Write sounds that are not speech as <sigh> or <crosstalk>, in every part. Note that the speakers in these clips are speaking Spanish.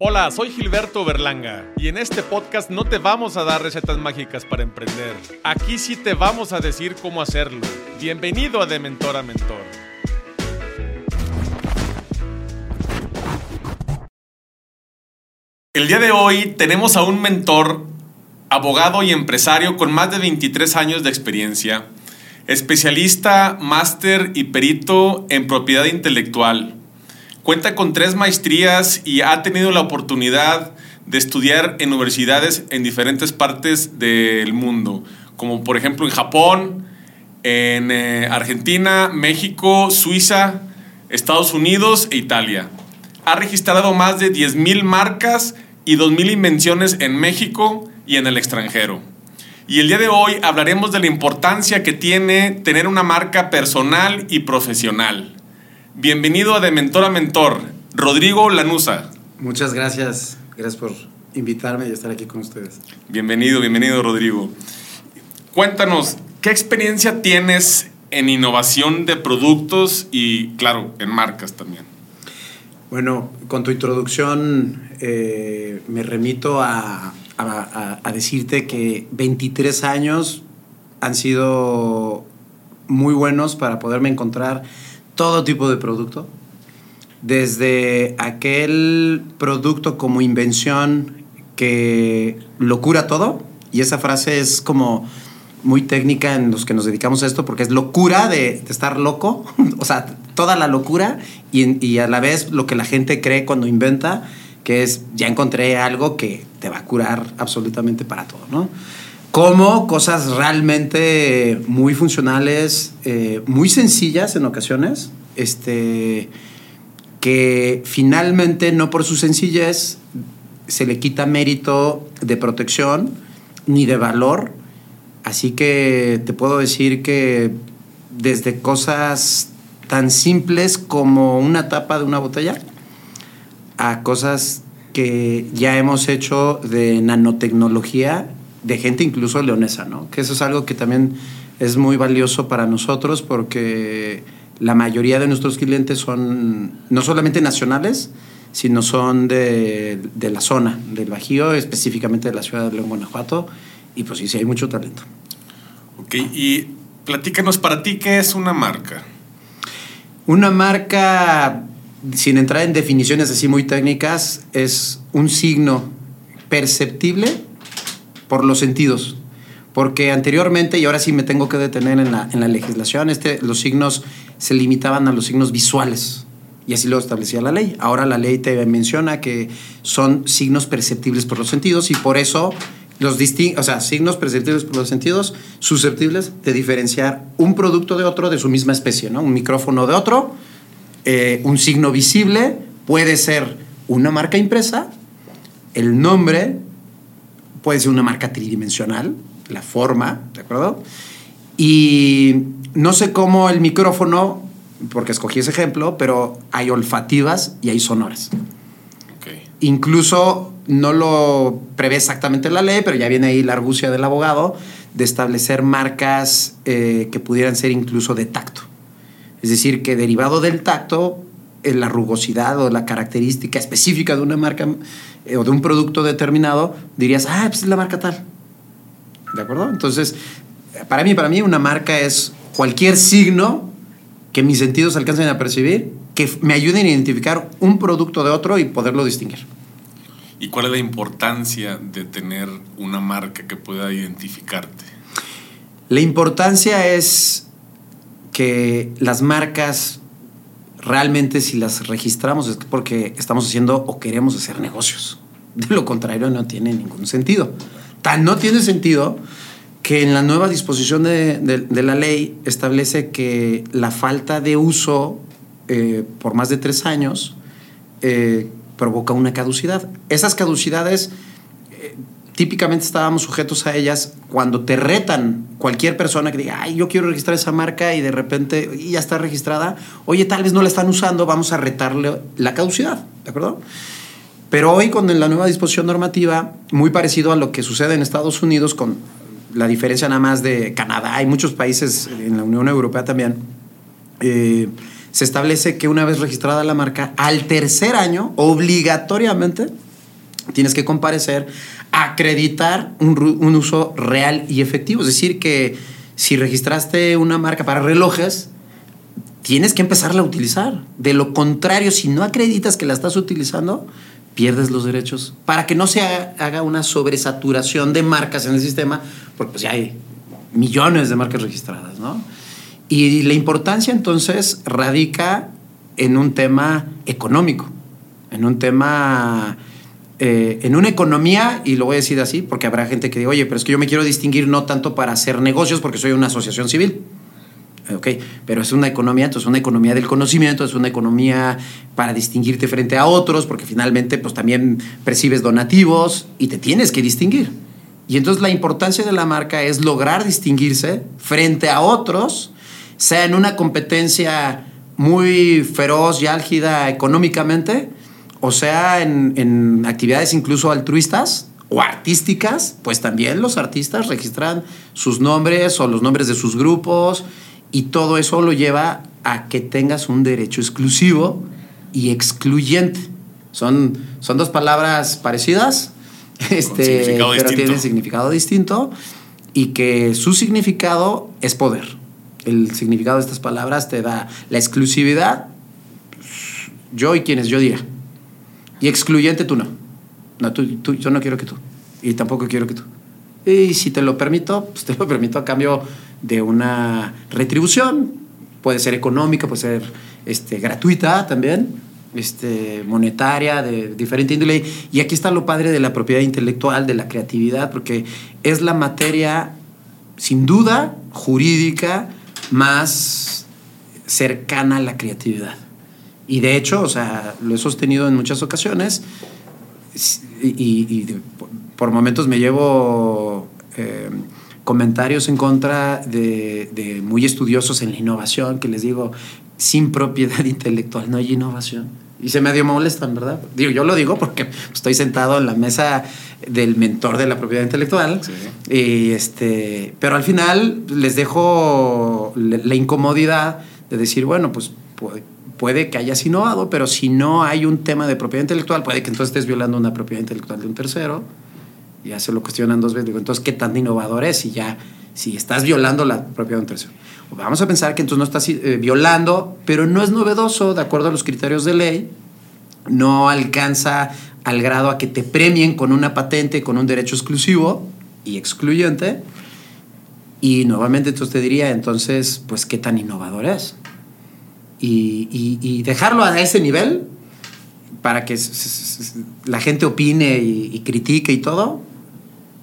Hola, soy Gilberto Berlanga y en este podcast no te vamos a dar recetas mágicas para emprender. Aquí sí te vamos a decir cómo hacerlo. Bienvenido a De Mentor a Mentor. El día de hoy tenemos a un mentor, abogado y empresario con más de 23 años de experiencia, especialista, máster y perito en propiedad intelectual Cuenta con tres maestrías y ha tenido la oportunidad de estudiar en universidades en diferentes partes del mundo, como por ejemplo en Japón, en eh, Argentina, México, Suiza, Estados Unidos e Italia. Ha registrado más de 10.000 marcas y 2.000 invenciones en México y en el extranjero. Y el día de hoy hablaremos de la importancia que tiene tener una marca personal y profesional. Bienvenido a De Mentor a Mentor, Rodrigo Lanusa. Muchas gracias, gracias por invitarme y estar aquí con ustedes. Bienvenido, bienvenido Rodrigo. Cuéntanos, ¿qué experiencia tienes en innovación de productos y, claro, en marcas también? Bueno, con tu introducción eh, me remito a, a decirte que 23 años han sido muy buenos para poderme encontrar todo tipo de producto, desde aquel producto como invención que lo cura todo, y esa frase es como muy técnica en los que nos dedicamos a esto, porque es locura de, estar loco, <laughs> o sea, toda la locura y, y, a la vez lo que la gente cree cuando inventa, que es, ya encontré algo que te va a curar absolutamente para todo, ¿no? Como cosas realmente muy funcionales, eh, muy sencillas en ocasiones, este, que finalmente no por su sencillez se le quita mérito de protección ni de valor. Así que te puedo decir que desde cosas tan simples como una tapa de una botella a cosas que ya hemos hecho de nanotecnología de gente incluso leonesa, ¿no? Que eso es algo que también es muy valioso para nosotros porque la mayoría de nuestros clientes son no solamente nacionales, sino son de, la zona, del Bajío, específicamente de la ciudad de León, Guanajuato, y pues sí, sí hay mucho talento. Ok, y platícanos para ti, ¿qué es una marca? Una marca, sin entrar en definiciones así muy técnicas, es un signo perceptible por los sentidos. Porque anteriormente, y ahora sí me tengo que detener en la, en la legislación, este, los signos se limitaban a los signos visuales. Y así lo establecía la ley. Ahora la ley te menciona que son signos perceptibles por los sentidos y por eso los o sea, signos perceptibles por los sentidos susceptibles de diferenciar un producto de otro de su misma especie, ¿no? Un micrófono de otro, eh, un signo visible puede ser una marca impresa, el nombre puede ser una marca tridimensional, la forma, ¿de acuerdo? Y no sé cómo el micrófono, porque escogí ese ejemplo, pero hay olfativas y hay sonoras. Incluso no lo prevé exactamente la ley, pero ya viene ahí la argucia del abogado de establecer marcas eh, que pudieran ser incluso de tacto. Es decir, que derivado del tacto, la rugosidad o la característica específica de una marca eh, o de un producto determinado, dirías, ah, pues es la marca tal. ¿De acuerdo? Entonces, para mí, para mí una marca es cualquier signo que mis sentidos alcancen a percibir, que me ayuden a identificar un producto de otro y poderlo distinguir. ¿Y cuál es la importancia de tener una marca que pueda identificarte? La importancia es que las marcas realmente si las registramos es porque estamos haciendo o queremos hacer negocios. De lo contrario no tiene ningún sentido. Tan no tiene sentido que en la nueva disposición de, la ley establece que la falta de uso eh, por más de tres años eh, provoca una caducidad. Esas caducidades típicamente estábamos sujetos a ellas cuando te retan cualquier persona que diga, ay, yo quiero registrar esa marca y de repente ya está registrada, oye, tal vez no la están usando, vamos a retarle la caducidad, ¿de acuerdo? Pero hoy con la nueva disposición normativa, muy parecido a lo que sucede en Estados Unidos, con la diferencia nada más de Canadá y muchos países en la Unión Europea también, eh, se establece que una vez registrada la marca, al tercer año, obligatoriamente, tienes que comparecer acreditar un, un uso real y efectivo. Es decir, que si registraste una marca para relojes, tienes que empezarla a utilizar. De lo contrario, si no acreditas que la estás utilizando, pierdes los derechos. Para que no se haga una sobresaturación de marcas en el sistema, porque pues ya hay millones de marcas registradas, ¿no? Y la importancia entonces radica en un tema económico, en un tema, eh, en una economía, y lo voy a decir así, porque habrá gente que diga, oye, pero es que yo me quiero distinguir no tanto para hacer negocios, porque soy una asociación civil. Ok, pero es una economía, entonces una economía del conocimiento, es una economía para distinguirte frente a otros, porque finalmente pues también percibes donativos y te tienes que distinguir. Y entonces la importancia de la marca es lograr distinguirse frente a otros, sea en una competencia muy feroz y álgida económicamente, o sea en, en actividades incluso altruistas, o artísticas, pues también los artistas registran sus nombres o los nombres de sus grupos y todo eso lo lleva a que tengas un derecho exclusivo y excluyente. Son, son dos palabras parecidas, este, pero tienen significado distinto y que su significado es poder. El significado de estas palabras te da la exclusividad, yo y quienes yo diga. Y excluyente tú no. no tú, yo no quiero que tú. Y tampoco quiero que tú. Y si te lo permito, pues te lo permito a cambio de una retribución. Puede ser económica, puede ser este, gratuita también, este, monetaria, de diferente índole. Y aquí está lo padre de la propiedad intelectual, de la creatividad, porque es la materia, sin duda, jurídica más cercana a la creatividad. Y de hecho, o sea, lo he sostenido en muchas ocasiones y, por momentos me llevo eh, comentarios en contra de, muy estudiosos en la innovación, que les digo, sin propiedad <laughs> intelectual no hay innovación. Y se medio molestan, ¿verdad? Digo, yo lo digo porque estoy sentado en la mesa del mentor de la propiedad intelectual. Y este, pero al final les dejo la incomodidad de decir, bueno, pues puede, que hayas innovado, pero si no hay un tema de propiedad intelectual, puede que entonces estés violando una propiedad intelectual de un tercero ya se lo cuestionan dos veces. Digo, entonces, ¿qué tan innovador es si ya, si estás violando la propiedad de un tercero? Vamos a pensar que entonces no estás eh, violando, pero no es novedoso, de acuerdo a los criterios de ley, no alcanza al grado a que te premien con una patente, con un derecho exclusivo y excluyente. Y nuevamente entonces te diría, entonces, pues, ¿qué tan innovador es? Y, y, dejarlo a ese nivel para que la gente opine y, y critique y todo,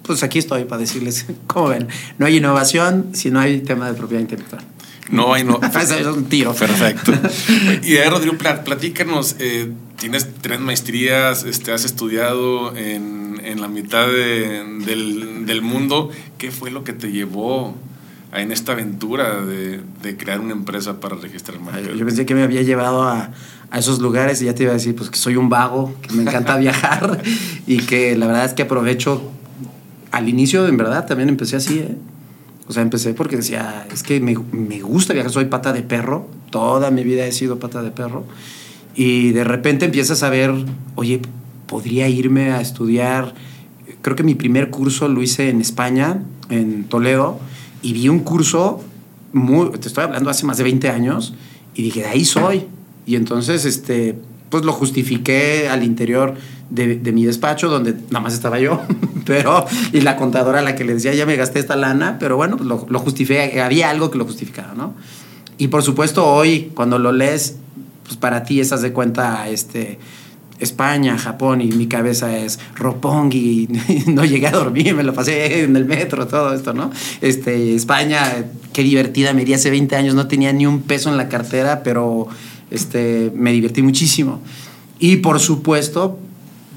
pues aquí estoy para decirles, <laughs> ¿cómo ven? No hay innovación si no hay tema de propiedad intelectual. No hay no. <laughs> es un tiro. Perfecto. <laughs> Y de Rodrigo, platícanos, eh, tienes tres maestrías, este, has estudiado en, en la mitad del, del, mundo. ¿Qué fue lo que te llevó en esta aventura de, de crear una empresa para registrar marcas? Yo pensé que me había llevado a, a esos lugares y ya te iba a decir pues que soy un vago, que me encanta <laughs> viajar y que la verdad es que aprovecho al inicio, en verdad, también empecé así, ¿eh? O sea, empecé porque decía, es que me, me, gusta viajar, soy pata de perro, toda mi vida he sido pata de perro. Y de repente empiezas a ver, oye, podría irme a estudiar, creo que mi primer curso lo hice en España, en Toledo, y vi un curso, te estoy hablando hace más de 20 años, y dije, de ahí soy. Y entonces, este, pues lo justifiqué al interior de, de, mi despacho, donde nada más estaba yo, <laughs> pero, y la contadora a la que le decía, ya me gasté esta lana, pero bueno, pues lo, lo justifiqué, había algo que lo justificaba, ¿no? Y por supuesto, hoy, cuando lo lees, pues para ti esas de cuenta, este, España, Japón, y mi cabeza es Roppongi, <laughs> no llegué a dormir, me lo pasé en el metro, todo esto, ¿no? Este, España, qué divertida, me iría hace 20 años, no tenía ni un peso en la cartera, pero este, me divertí muchísimo. Y por supuesto,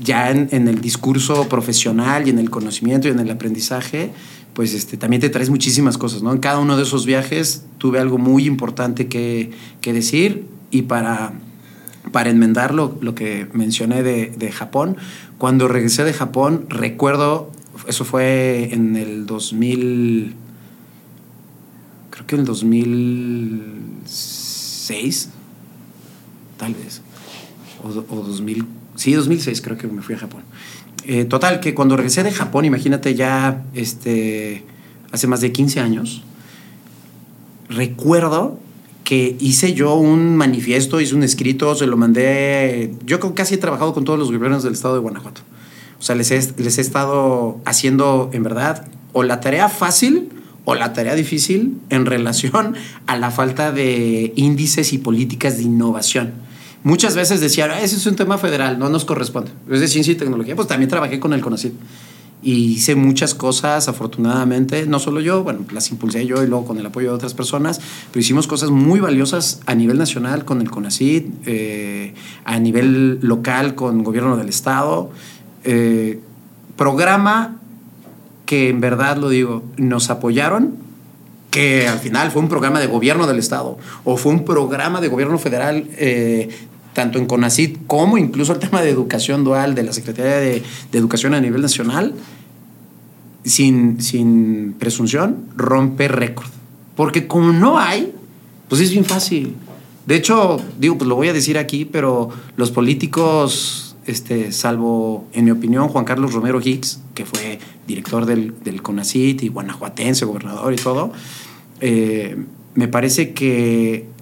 ya en, el discurso profesional y en el conocimiento y en el aprendizaje, pues este, también te traes muchísimas cosas, ¿no? En cada uno de esos viajes tuve algo muy importante que, decir y para, para enmendar lo, que mencioné de, de, Japón, cuando regresé de Japón, recuerdo, eso fue en el 2000, creo que en el 2006, tal vez, o, o 2000 Sí, 2006 creo que me fui a Japón. Eh, total, que cuando regresé de Japón, imagínate ya este, hace más de 15 años, recuerdo que hice yo un manifiesto, hice un escrito, se lo mandé, yo casi he trabajado con todos los gobiernos del estado de Guanajuato. O sea, les he, les he estado haciendo, en verdad, o la tarea fácil o la tarea difícil en relación a la falta de índices y políticas de innovación. Muchas veces decían, ah, ese es un tema federal, no nos corresponde. Es de ciencia y tecnología, pues también trabajé con el CONACYT y hice muchas cosas, afortunadamente, no solo yo, bueno, las impulsé yo y luego con el apoyo de otras personas, pero hicimos cosas muy valiosas a nivel nacional con el CONACYT, eh, a nivel local con gobierno del Estado. Eh, programa que en verdad lo digo, nos apoyaron, que al final fue un programa de gobierno del Estado o fue un programa de gobierno federal eh, tanto en CONACIT como incluso el tema de educación dual de la Secretaría de, Educación a nivel nacional, sin, sin presunción, rompe récord. Porque como no hay, pues es bien fácil. De hecho, digo, pues lo voy a decir aquí, pero los políticos, este, salvo, en mi opinión, Juan Carlos Romero Hicks, que fue director del, del CONACIT y guanajuatense, gobernador y todo, eh, me parece que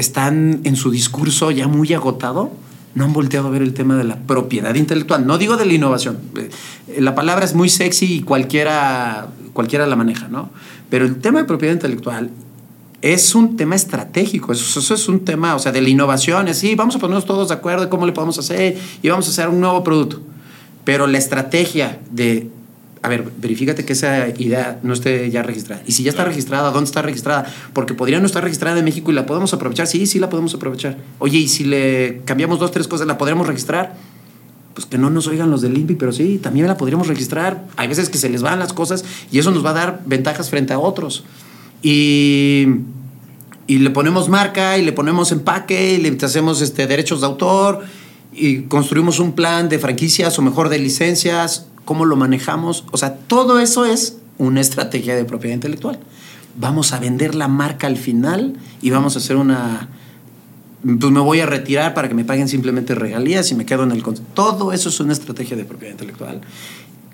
están en su discurso ya muy agotado, no han volteado a ver el tema de la propiedad intelectual. No digo de la innovación. Eh, la palabra es muy sexy y cualquiera, cualquiera la maneja, ¿no? Pero el tema de propiedad intelectual es un tema estratégico, eso, es un tema, o sea, de la innovación, es sí, vamos a ponernos todos de acuerdo de cómo le podemos hacer y vamos a hacer un nuevo producto. Pero la estrategia de a ver, verifícate que esa idea no esté ya registrada. Y si ya está registrada, ¿dónde está registrada? Porque podría no estar registrada en México y la podemos aprovechar. Sí, sí la podemos aprovechar. Oye, y si le cambiamos dos, tres cosas, ¿la podríamos registrar? Pues que no nos oigan los del INPI, pero sí, también la podríamos registrar. Hay veces que se les van las cosas y eso nos va a dar ventajas frente a otros. Y, y le ponemos marca y le ponemos empaque y le hacemos este, derechos de autor y construimos un plan de franquicias o mejor de licencias cómo lo manejamos. O sea, todo eso es una estrategia de propiedad intelectual. Vamos a vender la marca al final y vamos a hacer una... Pues me voy a retirar para que me paguen simplemente regalías y me quedo en el... Todo eso es una estrategia de propiedad intelectual.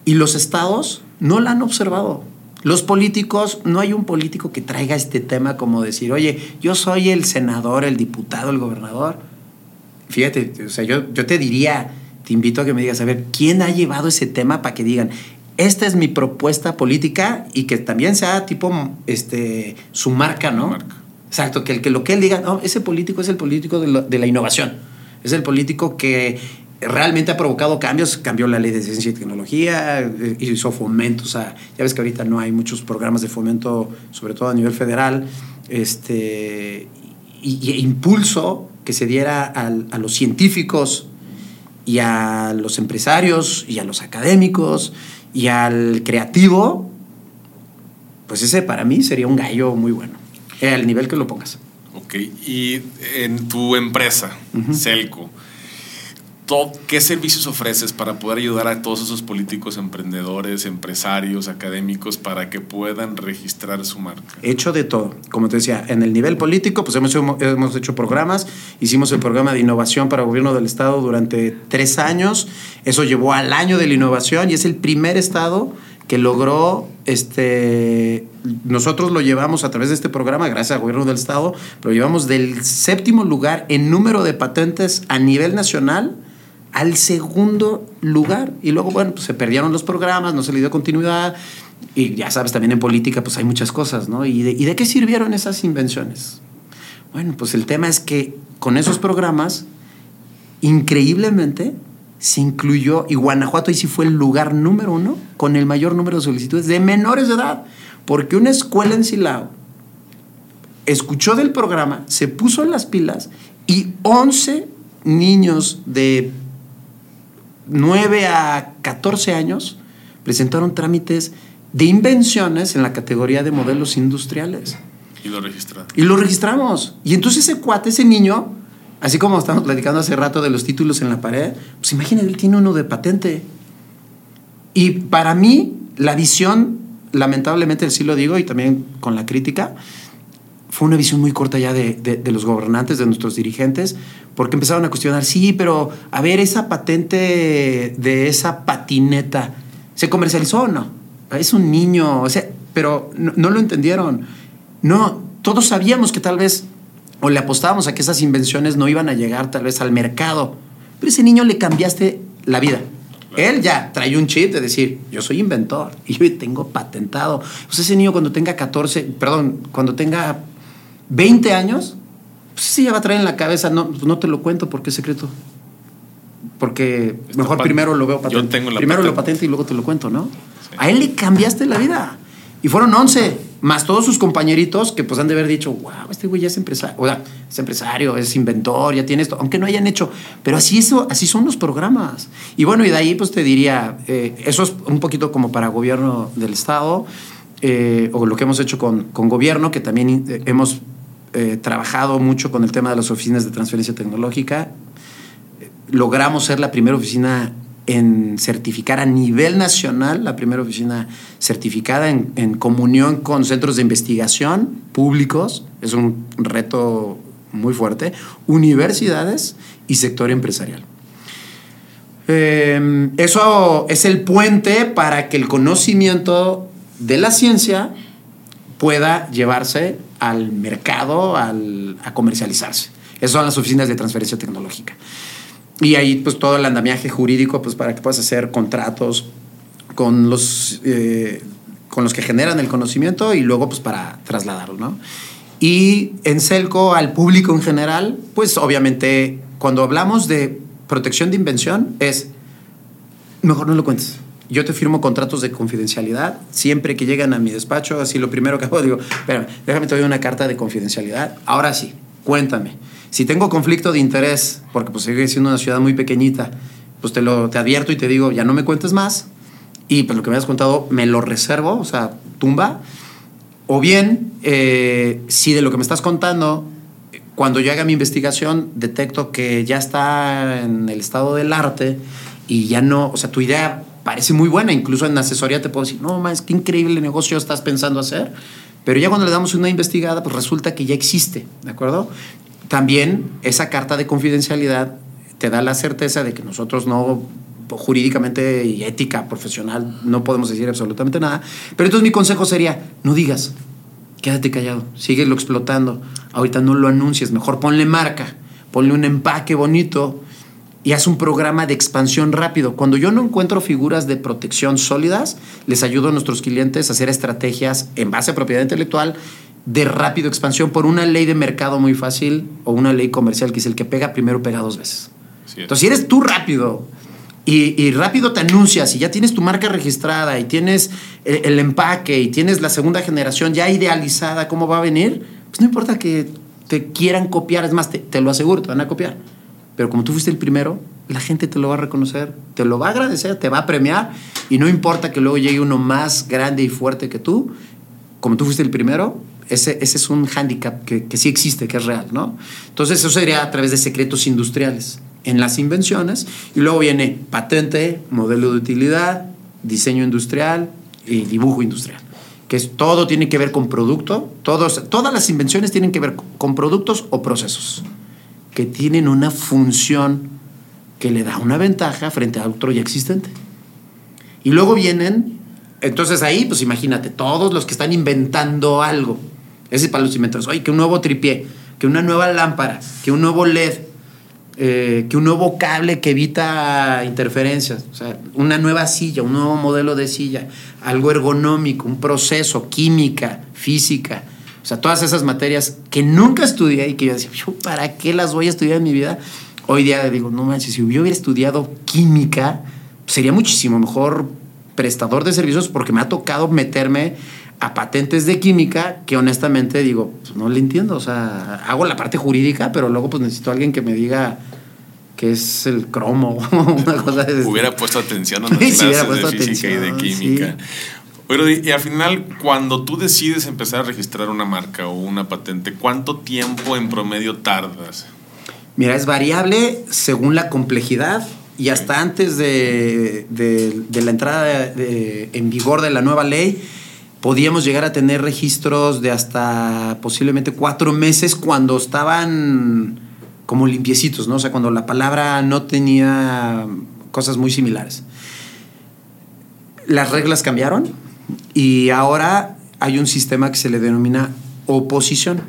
Y los estados no la han observado. Los políticos, no hay un político que traiga este tema como decir, oye, yo soy el senador, el diputado, el gobernador. Fíjate, o sea, yo, yo te diría, te invito a que me digas, a ver, ¿quién ha llevado ese tema para que digan, esta es mi propuesta política y que también sea tipo este, su marca, ¿no? Exacto, que, el, que lo que él diga, no, ese político es el político de, la innovación, es el político que realmente ha provocado cambios, cambió la ley de ciencia y tecnología, eh, hizo fomento, o sea, ya ves que ahorita no hay muchos programas de fomento, sobre todo a nivel federal, este, y, impulso que se diera a los científicos y a los empresarios y a los académicos y al creativo, pues ese para mí sería un gallo muy bueno, eh, al nivel que lo pongas. Ok, y en tu empresa, Celco, ¿qué servicios ofreces para poder ayudar a todos esos políticos, emprendedores, empresarios, académicos para que puedan registrar su marca? Hecho de todo. Como te decía, en el nivel político, pues hemos, hemos hecho programas. Hicimos el programa de innovación para el gobierno del Estado durante tres años. Eso llevó al año de la innovación y es el primer Estado que logró, este, nosotros lo llevamos a través de este programa, gracias al gobierno del Estado, lo llevamos del séptimo lugar en número de patentes a nivel nacional al segundo lugar. Y luego, bueno, pues se perdieron los programas, no se le dio continuidad. Y ya sabes, también en política pues hay muchas cosas, ¿no? ¿Y de, ¿Y de qué sirvieron esas invenciones? Bueno, pues el tema es que con esos programas, increíblemente, se incluyó, y Guanajuato ahí sí fue el lugar número uno con el mayor número de solicitudes de menores de edad, porque una escuela en Silao escuchó del programa, se puso en las pilas y 11 niños de 9 a 14 años presentaron trámites de invenciones en la categoría de modelos industriales. Y lo registraron. Y lo registramos. Y entonces ese cuate, ese niño, así como estamos platicando hace rato de los títulos en la pared, pues imagínate, él tiene uno de patente. Y para mí, la visión, lamentablemente sí lo digo y también con la crítica, fue una visión muy corta ya de, de, los gobernantes, de nuestros dirigentes, porque empezaron a cuestionar, sí, pero a ver, esa patente de esa patineta, ¿se comercializó o no? Es un niño, o sea, pero no, no lo entendieron. No, todos sabíamos que tal vez, o le apostábamos a que esas invenciones no iban a llegar tal vez al mercado, pero ese niño le cambiaste la vida. Él ya trae un chip de decir, yo soy inventor y <laughs> yo tengo patentado. Pues ese niño cuando tenga 14, perdón, cuando tenga 20 años, pues sí, ya va a traer en la cabeza, no, pues no te lo cuento porque es secreto. Porque mejor primero lo veo patente. primero lo patente y luego te lo cuento, ¿no? A él le cambiaste la vida. Y fueron 11, más todos sus compañeritos que pues han de haber dicho, wow, este güey ya es empresario, o sea, es empresario, es inventor, ya tiene esto, aunque no hayan hecho, pero así, eso, así son los programas. Y bueno, y de ahí pues te diría, eh, eso es un poquito como para gobierno del Estado, eh, o lo que hemos hecho con, con gobierno, que también eh, trabajado mucho con el tema de las oficinas de transferencia tecnológica. Logramos ser la primera oficina en certificar a nivel nacional, la primera oficina certificada en, comunión con centros de investigación públicos, es un reto muy fuerte, universidades y sector empresarial. Eh, eso es el puente para que el conocimiento de la ciencia pueda llevarse al mercado, al, a comercializarse. Esas son las oficinas de transferencia tecnológica. Y ahí pues todo el andamiaje jurídico pues para que puedas hacer contratos con los, eh, con los que generan el conocimiento y luego pues para trasladarlo, ¿no? Y en Celco al público en general, pues obviamente cuando hablamos de protección de invención es, mejor no lo cuentes. Yo te firmo contratos de confidencialidad. Siempre que llegan a mi despacho, así lo primero que hago, digo, espérame, déjame te doy una carta de confidencialidad. Ahora sí, cuéntame si tengo conflicto de interés, porque pues sigue siendo una ciudad muy pequeñita, pues te lo te advierto y te digo, ya no me cuentes más. Y pues lo que me has contado me lo reservo, o sea, tumba. O bien, eh, si de lo que me estás contando, cuando yo haga mi investigación, detecto que ya está en el estado del arte y ya no, o sea, tu idea parece muy buena, incluso en asesoría te puedo decir, no, más, qué increíble negocio estás pensando hacer. Pero ya cuando le damos una investigada, pues resulta que ya existe, ¿de acuerdo? También esa carta de confidencialidad te da la certeza de que nosotros no jurídicamente y ética profesional no podemos decir absolutamente nada. Pero entonces mi consejo sería, no digas, quédate callado, síguelo explotando. Ahorita no lo anuncies, mejor ponle marca, ponle un empaque bonito y haz un programa de expansión rápido. Cuando yo no encuentro figuras de protección sólidas, les ayudo a nuestros clientes a hacer estrategias en base a propiedad intelectual de rápido expansión por una ley de mercado muy fácil o una ley comercial que es el que pega primero pega dos veces. Entonces, si eres tú rápido y, rápido te anuncias y ya tienes tu marca registrada y tienes el, empaque y tienes la segunda generación ya idealizada, ¿cómo va a venir? Pues no importa que te quieran copiar, es más, te, te lo aseguro, te van a copiar. Pero como tú fuiste el primero, la gente te lo va a reconocer, te lo va a agradecer, te va a premiar y no importa que luego llegue uno más grande y fuerte que tú, como tú fuiste el primero, ese, ese es un hándicap que, que, sí existe, que es real, ¿no? Entonces eso sería a través de secretos industriales en las invenciones y luego viene patente, modelo de utilidad, diseño industrial y dibujo industrial que es todo tiene que ver con producto, todos, todas las invenciones tienen que ver con productos o procesos que tienen una función que le da una ventaja frente a otro ya existente. Y luego vienen, entonces ahí, pues imagínate, todos los que están inventando algo, ese para los inventores. Oye, que un nuevo tripié, que una nueva lámpara, que un nuevo LED, eh, que un nuevo cable que evita interferencias, o sea, una nueva silla, un nuevo modelo de silla, algo ergonómico, un proceso, química, física. O sea, todas esas materias que nunca estudié y que yo decía, ¿para qué las voy a estudiar en mi vida? Hoy día digo, no manches, si yo hubiera estudiado química, sería muchísimo mejor prestador de servicios porque me ha tocado meterme a patentes de química que honestamente digo, pues no le entiendo. O sea, hago la parte jurídica, pero luego pues necesito a alguien que me diga qué es el cromo, <laughs> una cosa de Hubiera puesto atención a <laughs> las clases de física y de química. Pero y, al final, cuando tú decides empezar a registrar una marca o una patente, ¿cuánto tiempo en promedio tardas? Mira, es variable según la complejidad y hasta antes de, de, la entrada en vigor de la nueva ley podíamos llegar a tener registros de hasta posiblemente cuatro meses cuando estaban como limpiecitos, ¿no? O sea, cuando la palabra no tenía cosas muy similares. Las reglas cambiaron y ahora hay un sistema que se le denomina oposición.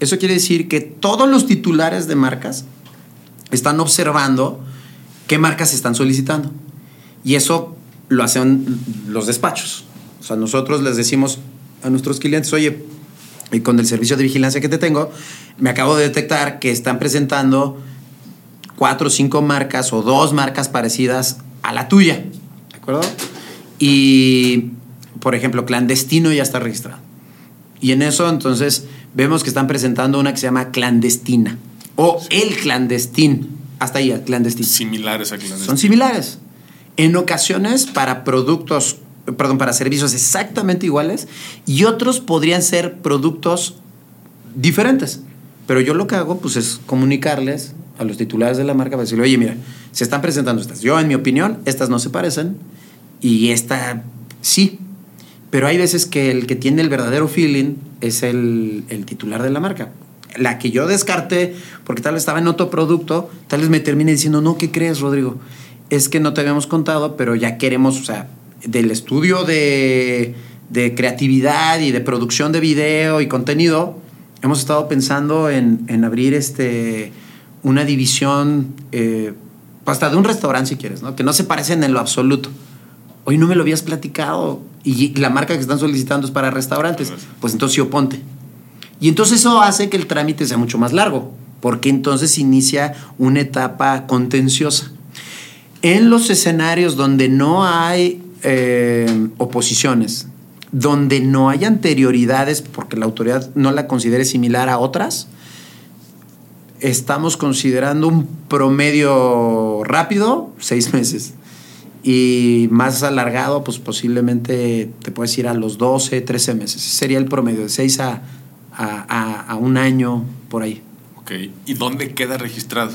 Eso quiere decir que todos los titulares de marcas están observando qué marcas están solicitando. Y eso lo hacen los despachos. O sea, nosotros les decimos a nuestros clientes, oye, y con el servicio de vigilancia que te tengo, me acabo de detectar que están presentando cuatro o cinco marcas o dos marcas parecidas a la tuya. ¿De acuerdo? Y, por ejemplo, clandestino ya está registrado. Y en eso, entonces, vemos que están presentando una que se llama clandestina o el clandestín. Hasta ahí, clandestino. Similares a clandestino. Son similares. En ocasiones para productos, perdón, para servicios exactamente iguales y otros podrían ser productos diferentes. Pero yo lo que hago pues es comunicarles a los titulares de la marca para decirle, oye, mira, se están presentando estas. Yo, en mi opinión, estas no se parecen y esta sí. Pero hay veces que el que tiene el verdadero feeling es el, el titular de la marca la que yo descarté, porque tal vez estaba en otro producto, tal vez me termine diciendo, no, ¿qué crees, Rodrigo? Es que no te habíamos contado, pero ya queremos, o sea, del estudio de, de creatividad y de producción de video y contenido, hemos estado pensando en, en abrir este, una división, eh, hasta de un restaurante si quieres, ¿no? que no se parecen en lo absoluto. Hoy no me lo habías platicado y la marca que están solicitando es para restaurantes. Pues entonces sí oponte. Y entonces eso hace que el trámite sea mucho más largo, porque entonces inicia una etapa contenciosa. En los escenarios donde no hay eh, oposiciones, donde no hay anterioridades porque la autoridad no la considere similar a otras, estamos considerando un promedio rápido, seis meses. Y más alargado, pues posiblemente te puedes ir a los 12, 13 meses. Ese sería el promedio, de seis a, a, a, un año por ahí. Ok, ¿y dónde queda registrado?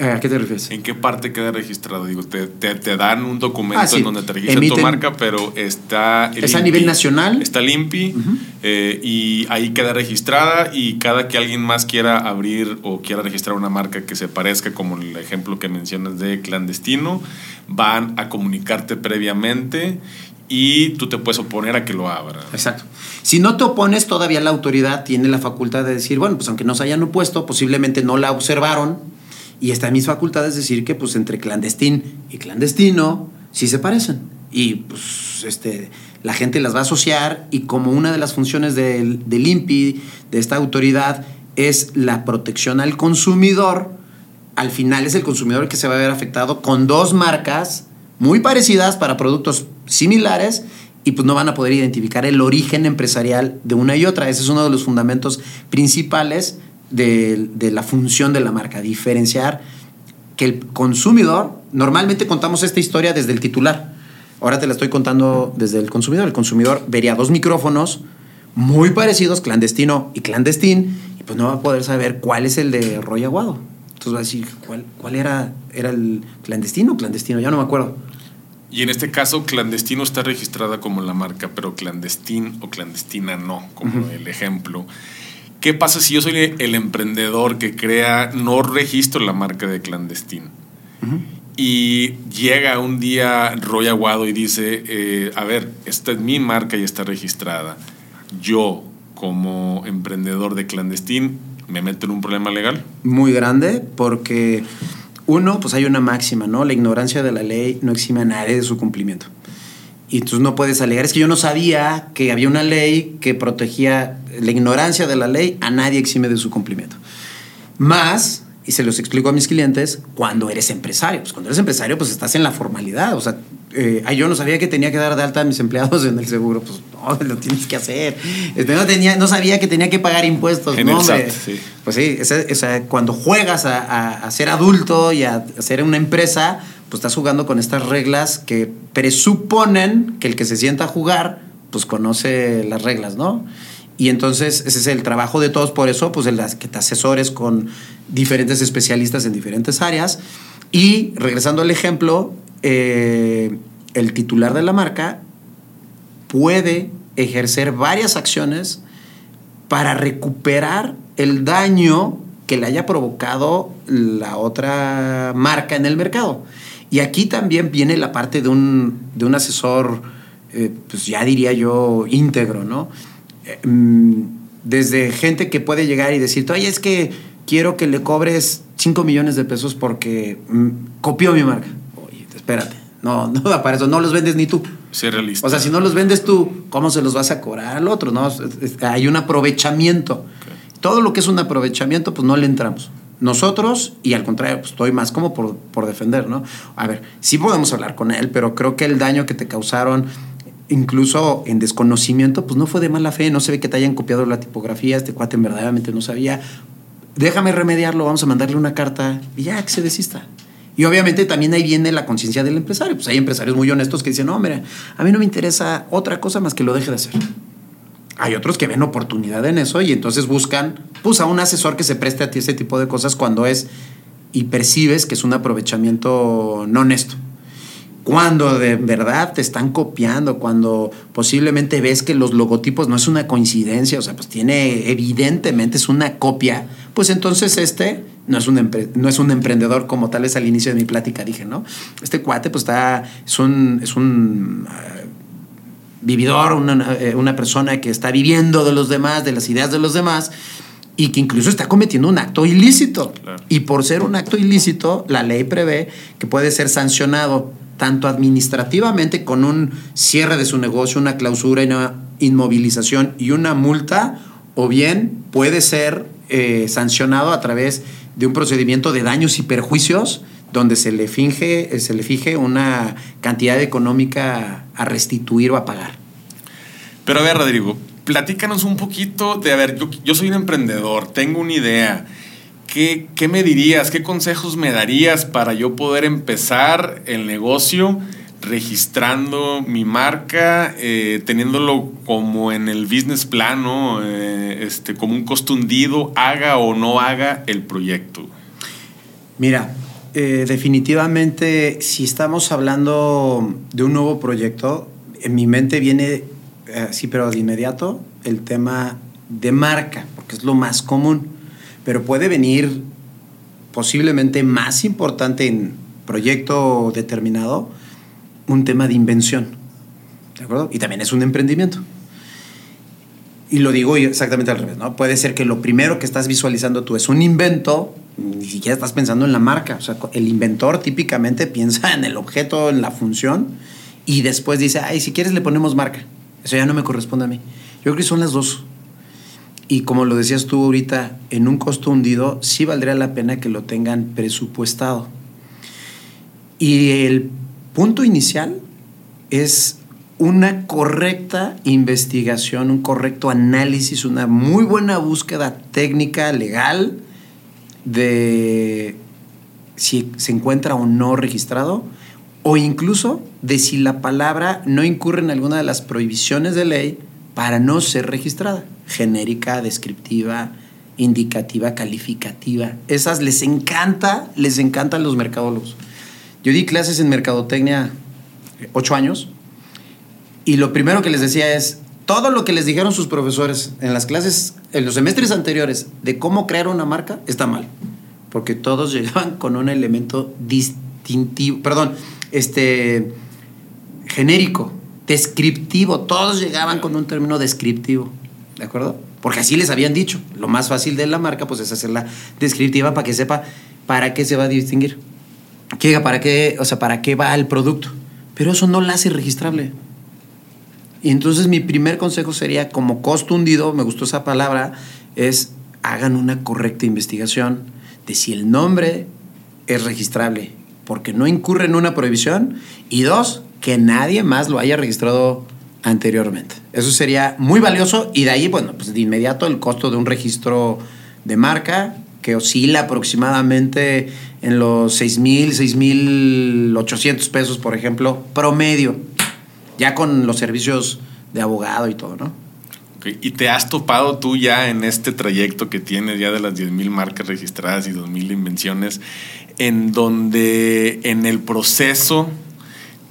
¿A qué te refieres? ¿En qué parte queda registrado? Digo, te, te, dan un documento ah, en donde te registran tu marca, pero está... ¿Es a nivel nacional? Está limpi eh, y ahí queda registrada y cada que alguien más quiera abrir o quiera registrar una marca que se parezca, como el ejemplo que mencionas de clandestino, van a comunicarte previamente y tú te puedes oponer a que lo abra. Exacto. Si no te opones, todavía la autoridad tiene la facultad de decir, bueno, pues aunque no se hayan opuesto, posiblemente no la observaron y está en mis facultades decir que pues entre clandestín y clandestino sí se parecen. Y pues este, la gente las va a asociar y como una de las funciones del, del INPI, de esta autoridad, es la protección al consumidor, al final es el consumidor que se va a ver afectado con dos marcas muy parecidas para productos similares y pues no van a poder identificar el origen empresarial de una y otra. Ese es uno de los fundamentos principales de, la función de la marca, diferenciar que el consumidor, normalmente contamos esta historia desde el titular, ahora te la estoy contando desde el consumidor. El consumidor vería dos micrófonos muy parecidos, clandestino y clandestín, y pues no va a poder saber cuál es el de Roy Aguado. Entonces va a decir, ¿cuál, cuál era, era el clandestino? Clandestino, ya no me acuerdo. Y en este caso, clandestino está registrada como la marca, pero clandestín o clandestina no, como el ejemplo. ¿Qué pasa si yo soy el emprendedor que crea, no registro la marca de clandestino? Y llega un día Roy Aguado y dice, eh, a ver, esta es mi marca y está registrada. Yo, como emprendedor de clandestino, ¿Me meto en un problema legal? Muy grande, porque uno, pues hay una máxima, ¿no? La ignorancia de la ley no exime a nadie de su cumplimiento. Y entonces no puedes alegar, es que yo no sabía que había una ley que protegía la ignorancia de la ley, a nadie exime de su cumplimiento. Más, y se los explico a mis clientes, cuando eres empresario. Pues cuando eres empresario, pues estás en la formalidad. O sea, eh, yo no sabía que tenía que dar de alta a mis empleados en el seguro. Pues no, <laughs> lo tienes que hacer. Este, no, tenía, no sabía que tenía que pagar impuestos. En no, el sí. Pues sí, cuando juegas a, a, ser adulto y a, a ser una empresa, pues estás jugando con estas reglas que presuponen que el que se sienta a jugar, pues conoce las reglas, ¿no? Y entonces ese es el trabajo de todos, por eso, pues el que te asesores con diferentes especialistas en diferentes áreas. Y regresando al ejemplo, eh, el titular de la marca puede ejercer varias acciones para recuperar el daño que le haya provocado la otra marca en el mercado. Y aquí también viene la parte de un, de un asesor, eh, pues ya diría yo, íntegro, ¿no? Eh, mm, desde gente que puede llegar y decirte, oye, es que quiero que le cobres 5 millones de pesos porque mm, copió mi marca. Oye, espérate, no, <laughs> no da para eso, no los vendes ni tú. Ser realista. O sea, si no los vendes tú, ¿cómo se los vas a cobrar al otro? No? Hay un aprovechamiento. Todo lo que es un aprovechamiento, pues no le entramos. Nosotros, y al contrario, pues estoy más como por, por defender, ¿no? A ver, sí podemos hablar con él, pero creo que el daño que te causaron, incluso en desconocimiento, pues no fue de mala fe, no se ve que te hayan copiado la tipografía, este cuate verdaderamente no sabía. Déjame remediarlo, vamos a mandarle una carta y ya que se desista. Y obviamente también ahí viene la conciencia del empresario. Pues hay empresarios muy honestos que dicen, no, mira, a mí no me interesa otra cosa más que lo deje de hacer. Hay otros que ven oportunidad en eso y entonces buscan pues, a un asesor que se preste a ti ese tipo de cosas cuando es y percibes que es un aprovechamiento no honesto. Cuando de verdad te están copiando, cuando posiblemente ves que los logotipos no es una coincidencia, o sea, pues tiene evidentemente es una copia, pues entonces este no es un, no es un emprendedor como tal vez al inicio de mi plática dije, ¿no? Este cuate pues está, es un, es un uh, vividor, una, eh, una persona que está viviendo de los demás, de las ideas de los demás, y que incluso está cometiendo un acto ilícito. Y por ser un acto ilícito, la ley prevé que puede ser sancionado tanto administrativamente con un cierre de su negocio, una clausura y una inmovilización y una multa, o bien puede ser eh, sancionado a través de un procedimiento de daños y perjuicios donde se le finge, se le fije una cantidad económica a restituir o a pagar. Pero a ver, Rodrigo, platícanos un poquito de, a ver, yo, yo soy un emprendedor, tengo una idea ¿qué, me dirías? ¿Qué consejos me darías para yo poder empezar el negocio registrando mi marca, eh, teniéndolo como en el business plan, ¿no? Eh, este, como un costo hundido, haga o no haga el proyecto? Mira, eh, definitivamente, si estamos hablando de un nuevo proyecto, en mi mente viene, sí, pero de inmediato, el tema de marca, porque es lo más común pero puede venir posiblemente más importante en proyecto determinado un tema de invención. ¿De acuerdo? Y también es un emprendimiento. Y lo digo exactamente al revés, ¿no? Puede ser que lo primero que estás visualizando tú es un invento, ni siquiera estás pensando en la marca. O sea, el inventor típicamente piensa en el objeto, en la función, y después dice, ay, si quieres le ponemos marca. Eso ya no me corresponde a mí. Yo creo que son las dos. Y como lo decías tú ahorita, en un costo hundido sí valdría la pena que lo tengan presupuestado. Y el punto inicial es una correcta investigación, un correcto análisis, una muy buena búsqueda técnica, legal, de si se encuentra o no registrado, o incluso de si la palabra no incurre en alguna de las prohibiciones de ley para no ser registrada genérica, descriptiva, indicativa, calificativa. Esas les encanta, les encantan los mercadólogos. Yo di clases en mercadotecnia ocho años y lo primero que les decía es, todo lo que les dijeron sus profesores en las clases, en los semestres anteriores, de cómo crear una marca, está mal. Porque todos <laughs> llegaban con un elemento distintivo, perdón, este, genérico, descriptivo. Todos llegaban con un término descriptivo. ¿de acuerdo? Porque así les habían dicho. Lo más fácil de la marca, pues es hacerla descriptiva para que sepa para qué se va a distinguir. Para qué, o sea, para qué va el producto. Pero eso no la hace registrable. Y entonces mi primer consejo sería, como costo hundido, me gustó esa palabra, es hagan una correcta investigación de si el nombre es registrable, porque no incurre en una prohibición, y dos, que nadie más lo haya registrado anteriormente. Eso sería muy valioso y de ahí, bueno, pues de inmediato el costo de un registro de marca que oscila aproximadamente en los 6.000, 6.800 pesos, por ejemplo, promedio, ya con los servicios de abogado y todo, ¿no? ¿Y te has topado tú ya en este trayecto que tienes ya de las 10.000 marcas registradas y 2.000 invenciones, en donde en el proceso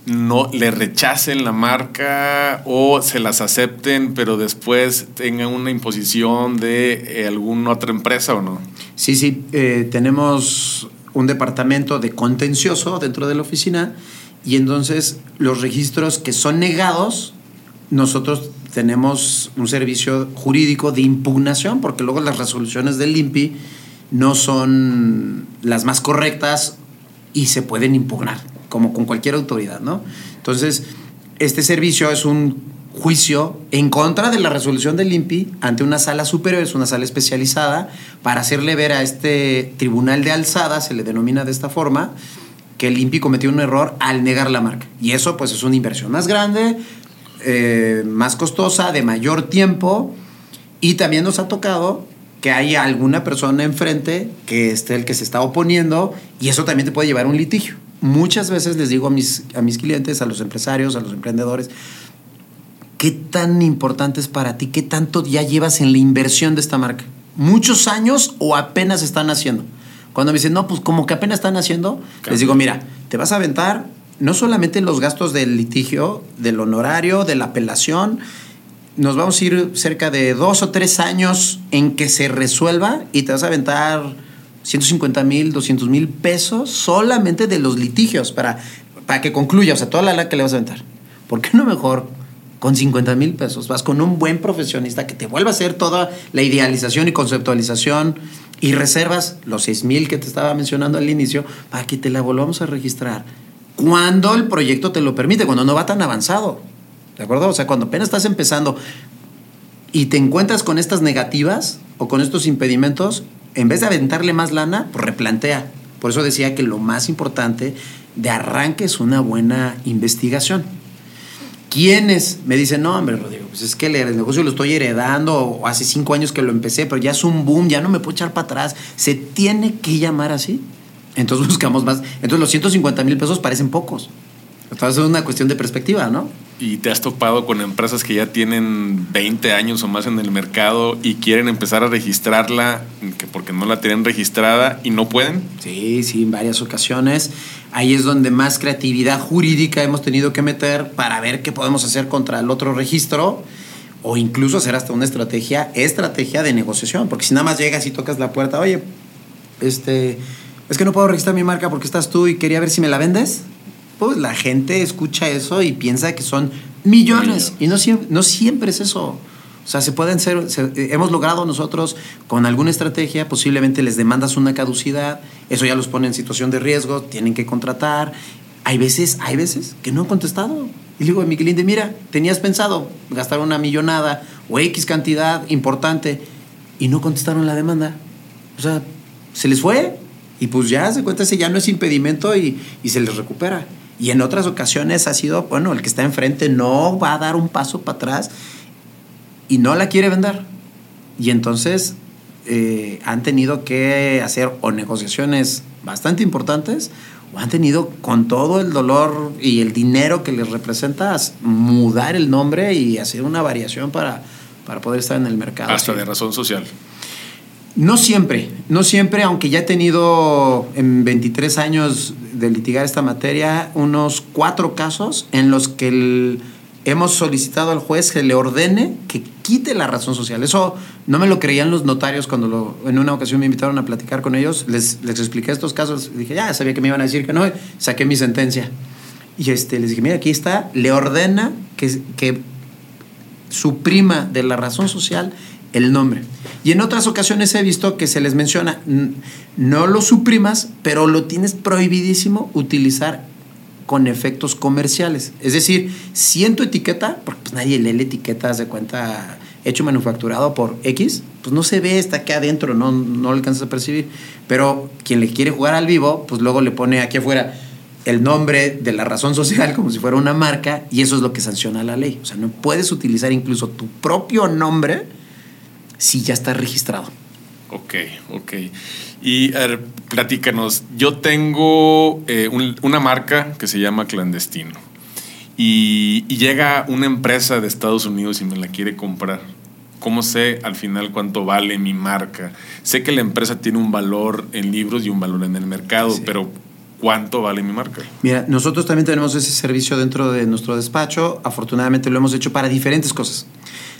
no le rechacen la marca o se las acepten, pero después tengan una imposición de eh, alguna otra empresa o no? Sí, sí, eh, tenemos un departamento de contencioso dentro de la oficina y entonces los registros que son negados, nosotros tenemos un servicio jurídico de impugnación, porque luego las resoluciones del INPI no son las más correctas y se pueden impugnar, como con cualquier autoridad, ¿no? Entonces, este servicio es un juicio en contra de la resolución del INPI ante una sala superior, es una sala especializada, para hacerle ver a este tribunal de alzada, se le denomina de esta forma, que el INPI cometió un error al negar la marca. Y eso pues es una inversión más grande, eh, más costosa, de mayor tiempo, y también nos ha tocado que haya alguna persona enfrente que esté el que se está oponiendo, y eso también te puede llevar a un litigio. Muchas veces les digo a mis, a mis clientes, a los empresarios, a los emprendedores, ¿qué tan importante es para ti? ¿Qué tanto ya llevas en la inversión de esta marca? ¿Muchos años o apenas están haciendo? Cuando me dicen, no, pues como que apenas están haciendo, les digo, mira, te vas a aventar no solamente los gastos del litigio, del honorario, de la apelación, nos vamos a ir cerca de dos o tres años en que se resuelva y te vas a aventar 150 mil, 200 mil pesos solamente de los litigios para, para que concluya, o sea, toda la la que le vas a aventar. ¿Por qué no mejor con 50 mil pesos vas con un buen profesionista que te vuelva a hacer toda la idealización y conceptualización y reservas los 6 mil que te estaba mencionando al inicio para que te la volvamos a registrar cuando el proyecto te lo permite, cuando no va tan avanzado. ¿De acuerdo? O sea, cuando apenas estás empezando y te encuentras con estas negativas o con estos impedimentos, en vez de aventarle más lana, pues replantea. Por eso decía que lo más importante de arranque es una buena investigación. ¿Quiénes me dicen, no, hombre, Rodrigo, pues es que el negocio lo estoy heredando, o hace cinco años que lo empecé, pero ya es un boom, ya no me puedo echar para atrás. ¿Se tiene que llamar así? Entonces <laughs> buscamos más. Entonces los 150 mil pesos parecen pocos. Entonces es una cuestión de perspectiva, ¿no? ¿Y te has topado con empresas que ya tienen 20 años o más en el mercado y quieren empezar a registrarla porque no la tienen registrada y no pueden? Sí, sí, en varias ocasiones. Ahí es donde más creatividad jurídica hemos tenido que meter para ver qué podemos hacer contra el otro registro o incluso hacer hasta una estrategia, estrategia de negociación, porque si nada más llegas y tocas la puerta, oye, este, es que no puedo registrar mi marca porque estás tú y quería ver si me la vendes. Pues la gente escucha eso y piensa que son millones, y no siempre, no siempre es eso. O sea, se pueden ser, hemos logrado nosotros con alguna estrategia, posiblemente les demandas una caducidad, eso ya los pone en situación de riesgo, tienen que contratar. Hay veces, hay veces que no han contestado. Y le digo a mi cliente, mira, tenías pensado gastar una millonada o X cantidad importante y no contestaron la demanda. O sea, se les fue y pues ya se cuenta si ya no es impedimento y, y se les recupera. Y en otras ocasiones ha sido, bueno, el que está enfrente no va a dar un paso para atrás y no la quiere vender. Y entonces eh, han tenido que hacer o negociaciones bastante importantes o han tenido con todo el dolor y el dinero que les representa mudar el nombre y hacer una variación para, para poder estar en el mercado. Hasta de razón social. No siempre, no siempre, aunque ya he tenido en 23 años de litigar esta materia unos cuatro casos en los que hemos solicitado al juez que le ordene que quite la razón social. Eso no me lo creían los notarios cuando lo, en una ocasión me invitaron a platicar con ellos. Les, les expliqué estos casos. Dije, ya sabía que me iban a decir que no. Saqué mi sentencia. Y este, les dije, mira, aquí está. Le ordena que, que suprima de la razón social el nombre. Y en otras ocasiones he visto que se les menciona, no lo suprimas, pero lo tienes prohibidísimo utilizar con efectos comerciales. Es decir, si tu etiqueta, porque pues nadie lee la etiqueta, de cuenta hecho manufacturado por X, pues no se ve, está aquí adentro, no, no lo alcanzas a percibir. Pero quien le quiere jugar al vivo, pues luego le pone aquí afuera el nombre de la razón social como si fuera una marca y eso es lo que sanciona la ley. O sea, no puedes utilizar incluso tu propio nombre si ya está registrado. Ok, ok. Y a ver, platícanos, yo tengo eh, una marca que se llama Clandestino y, llega una empresa de Estados Unidos y me la quiere comprar. ¿Cómo sé al final cuánto vale mi marca? Sé que la empresa tiene un valor en libros y un valor en el mercado, pero cuánto vale mi marca. Mira, nosotros también tenemos ese servicio dentro de nuestro despacho. Afortunadamente lo hemos hecho para diferentes cosas.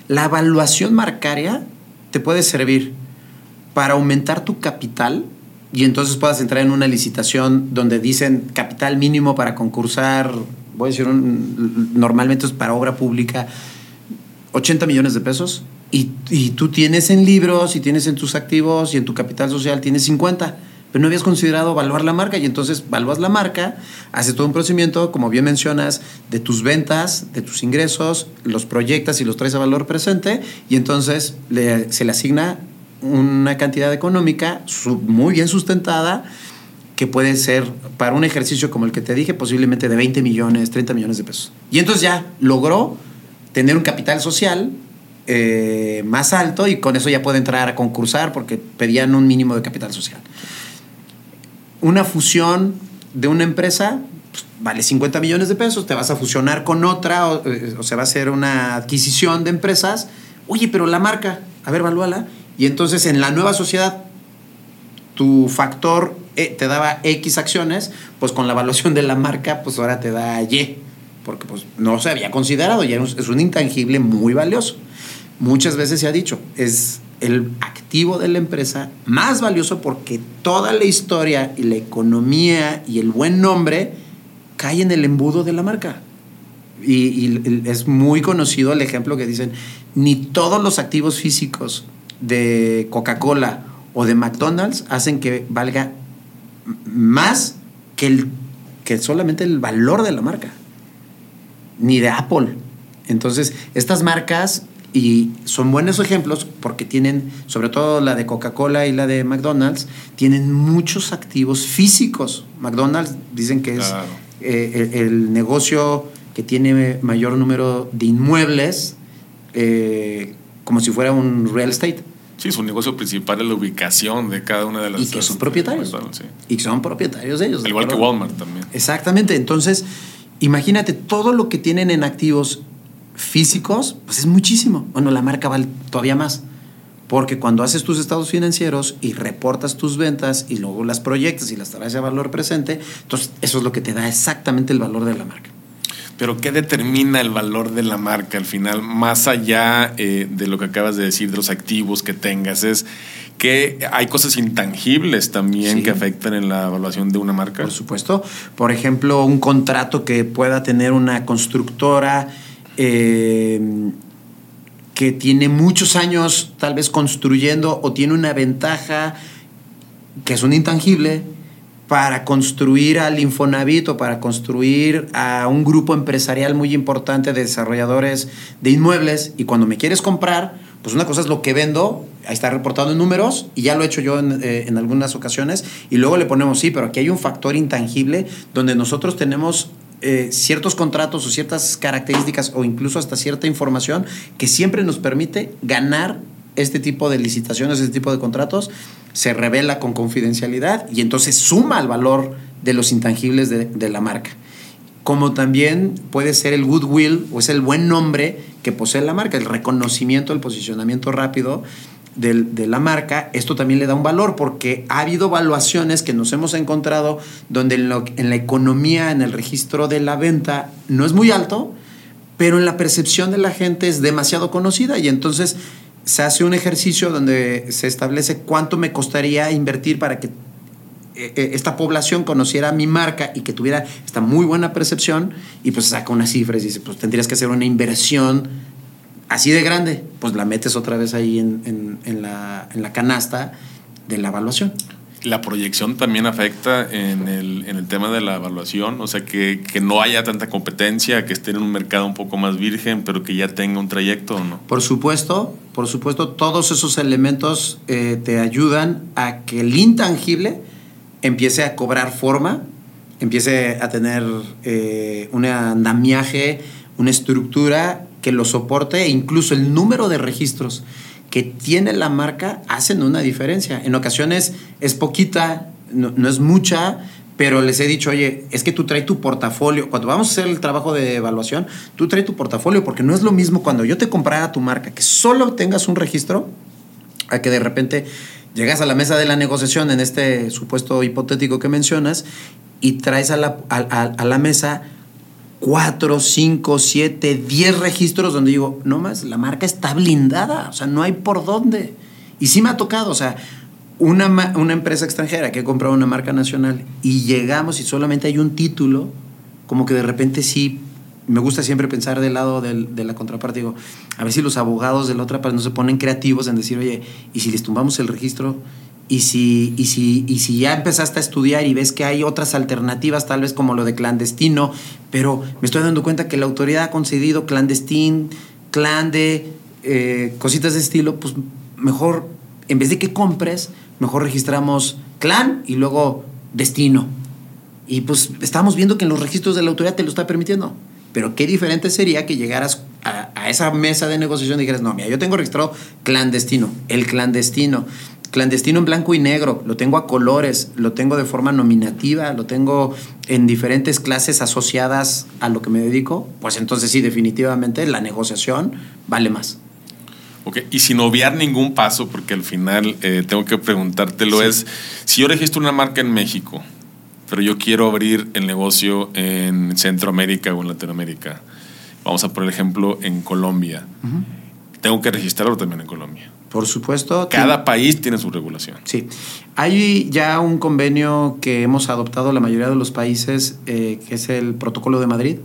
La evaluación marcaria te puede servir para aumentar tu capital y entonces puedas entrar en una licitación donde dicen capital mínimo para concursar, voy a decir, normalmente es para obra pública, 80 millones de pesos. Y, tú tienes en libros y tienes en tus activos y en tu capital social tienes 50 pero no habías considerado evaluar la marca y entonces evalúas la marca, haces todo un procedimiento, como bien mencionas, de tus ventas, de tus ingresos, los proyectas y los traes a valor presente y entonces se le asigna una cantidad económica muy bien sustentada que puede ser para un ejercicio como el que te dije posiblemente de 20 millones, 30 millones de pesos. Y entonces ya logró tener un capital social eh, más alto y con eso ya puede entrar a concursar porque pedían un mínimo de capital social una fusión de una empresa pues, vale 50 millones de pesos, te vas a fusionar con otra, o, eh, o, se va a hacer una adquisición de empresas. Oye, pero la marca, a ver, valúala. Y entonces en la nueva sociedad, tu factor eh, te daba X acciones, pues con la evaluación de la marca, pues ahora te da Y, porque pues no se había considerado, ya es un intangible muy valioso. Muchas veces se ha dicho, es el activo de la empresa más valioso porque toda la historia y la economía y el buen nombre cae en el embudo de la marca. Y, es muy conocido el ejemplo que dicen, ni todos los activos físicos de Coca-Cola o de McDonald's hacen que valga más que, el, que solamente el valor de la marca, ni de Apple. Entonces, estas marcas y son buenos ejemplos porque tienen, sobre todo la de Coca-Cola y la de McDonald's, tienen muchos activos físicos. McDonald's dicen que es eh, el, negocio que tiene mayor número de inmuebles, eh, como si fuera un real estate. Sí, su negocio principal es la ubicación de cada una de las... Y que son propietarios. Y que son propietarios de ellos. igual que Walmart también. Exactamente. Entonces, imagínate todo lo que tienen en activos físicos, pues es muchísimo. Bueno, la marca vale todavía más. Porque cuando haces tus estados financieros y reportas tus ventas y luego las proyectas y las traes a valor presente, entonces eso es lo que te da exactamente el valor de la marca. Pero ¿qué determina el valor de la marca al final? Más allá eh, de lo que acabas de decir, de los activos que tengas, es que hay cosas intangibles también que afectan en la evaluación de una marca. Por supuesto. Por ejemplo, un contrato que pueda tener una constructora eh, que tiene muchos años tal vez construyendo o tiene una ventaja que es un intangible para construir al Infonavit o para construir a un grupo empresarial muy importante de desarrolladores de inmuebles. Y cuando me quieres comprar, pues una cosa es lo que vendo, ahí está reportado en números y ya lo he hecho yo en, eh, en algunas ocasiones. Y luego le ponemos, sí, pero aquí hay un factor intangible donde nosotros tenemos eh, ciertos contratos o ciertas características o incluso hasta cierta información que siempre nos permite ganar este tipo de licitaciones, este tipo de contratos, se revela con confidencialidad y entonces suma al valor de los intangibles de, de la marca. Como también puede ser el goodwill o es el buen nombre que posee la marca, el reconocimiento, el posicionamiento rápido de, la marca, esto también le da un valor porque ha habido evaluaciones que nos hemos encontrado donde en, en la economía, en el registro de la venta, no es muy alto, pero en la percepción de la gente es demasiado conocida y entonces se hace un ejercicio donde se establece cuánto me costaría invertir para que eh, eh, esta población conociera mi marca y que tuviera esta muy buena percepción y pues saca unas cifras y dice, pues tendrías que hacer una inversión así de grande, pues la metes otra vez ahí en, la, canasta de la evaluación. La proyección también afecta en el, tema de la evaluación, o sea, que, no haya tanta competencia, que esté en un mercado un poco más virgen, pero que ya tenga un trayecto, ¿no? Por supuesto, por supuesto, todos esos elementos eh, te ayudan a que el intangible empiece a cobrar forma, empiece a tener eh, un andamiaje, una estructura que lo soporte e incluso el número de registros que tiene la marca hacen una diferencia. En ocasiones es poquita, no, es mucha, pero les he dicho, oye, es que tú traes tu portafolio. Cuando vamos a hacer el trabajo de evaluación, tú traes tu portafolio, porque no es lo mismo cuando yo te comprara tu marca, que solo tengas un registro, a que de repente llegas a la mesa de la negociación en este supuesto hipotético que mencionas y traes a la, a, a la mesa cuatro, cinco, siete, diez registros donde digo, no más, la marca está blindada, o sea, no hay por dónde. Y sí me ha tocado, o sea, una, una empresa extranjera que ha comprado una marca nacional y llegamos y solamente hay un título, como que de repente sí, me gusta siempre pensar del lado de la contraparte, digo, a ver si los abogados de la otra parte no se ponen creativos en decir, oye, ¿y si les tumbamos el registro? Y si, y, si, y si ya empezaste a estudiar y ves que hay otras alternativas, tal vez como lo de clandestino, pero me estoy dando cuenta que la autoridad ha concedido clandestín, clande, eh, cositas de estilo, pues mejor, en vez de que compres, mejor registramos clan y luego destino. Y pues estamos viendo que en los registros de la autoridad te lo está permitiendo. Pero qué diferente sería que llegaras a, a esa mesa de negociación y dijeras, no, mira, yo tengo registrado clandestino, el clandestino clandestino en blanco y negro, lo tengo a colores, lo tengo de forma nominativa, lo tengo en diferentes clases asociadas a lo que me dedico, pues entonces sí, definitivamente la negociación vale más. Ok, y sin obviar ningún paso, porque al final eh, tengo que preguntártelo, sí. es, si yo registro una marca en México, pero yo quiero abrir el negocio en Centroamérica o en Latinoamérica, vamos a por ejemplo en Colombia, uh -huh. tengo que registrarlo también en Colombia. Por supuesto. Cada país tiene su regulación. Sí. Hay ya un convenio que hemos adoptado la mayoría de los países, eh, que es el Protocolo de Madrid.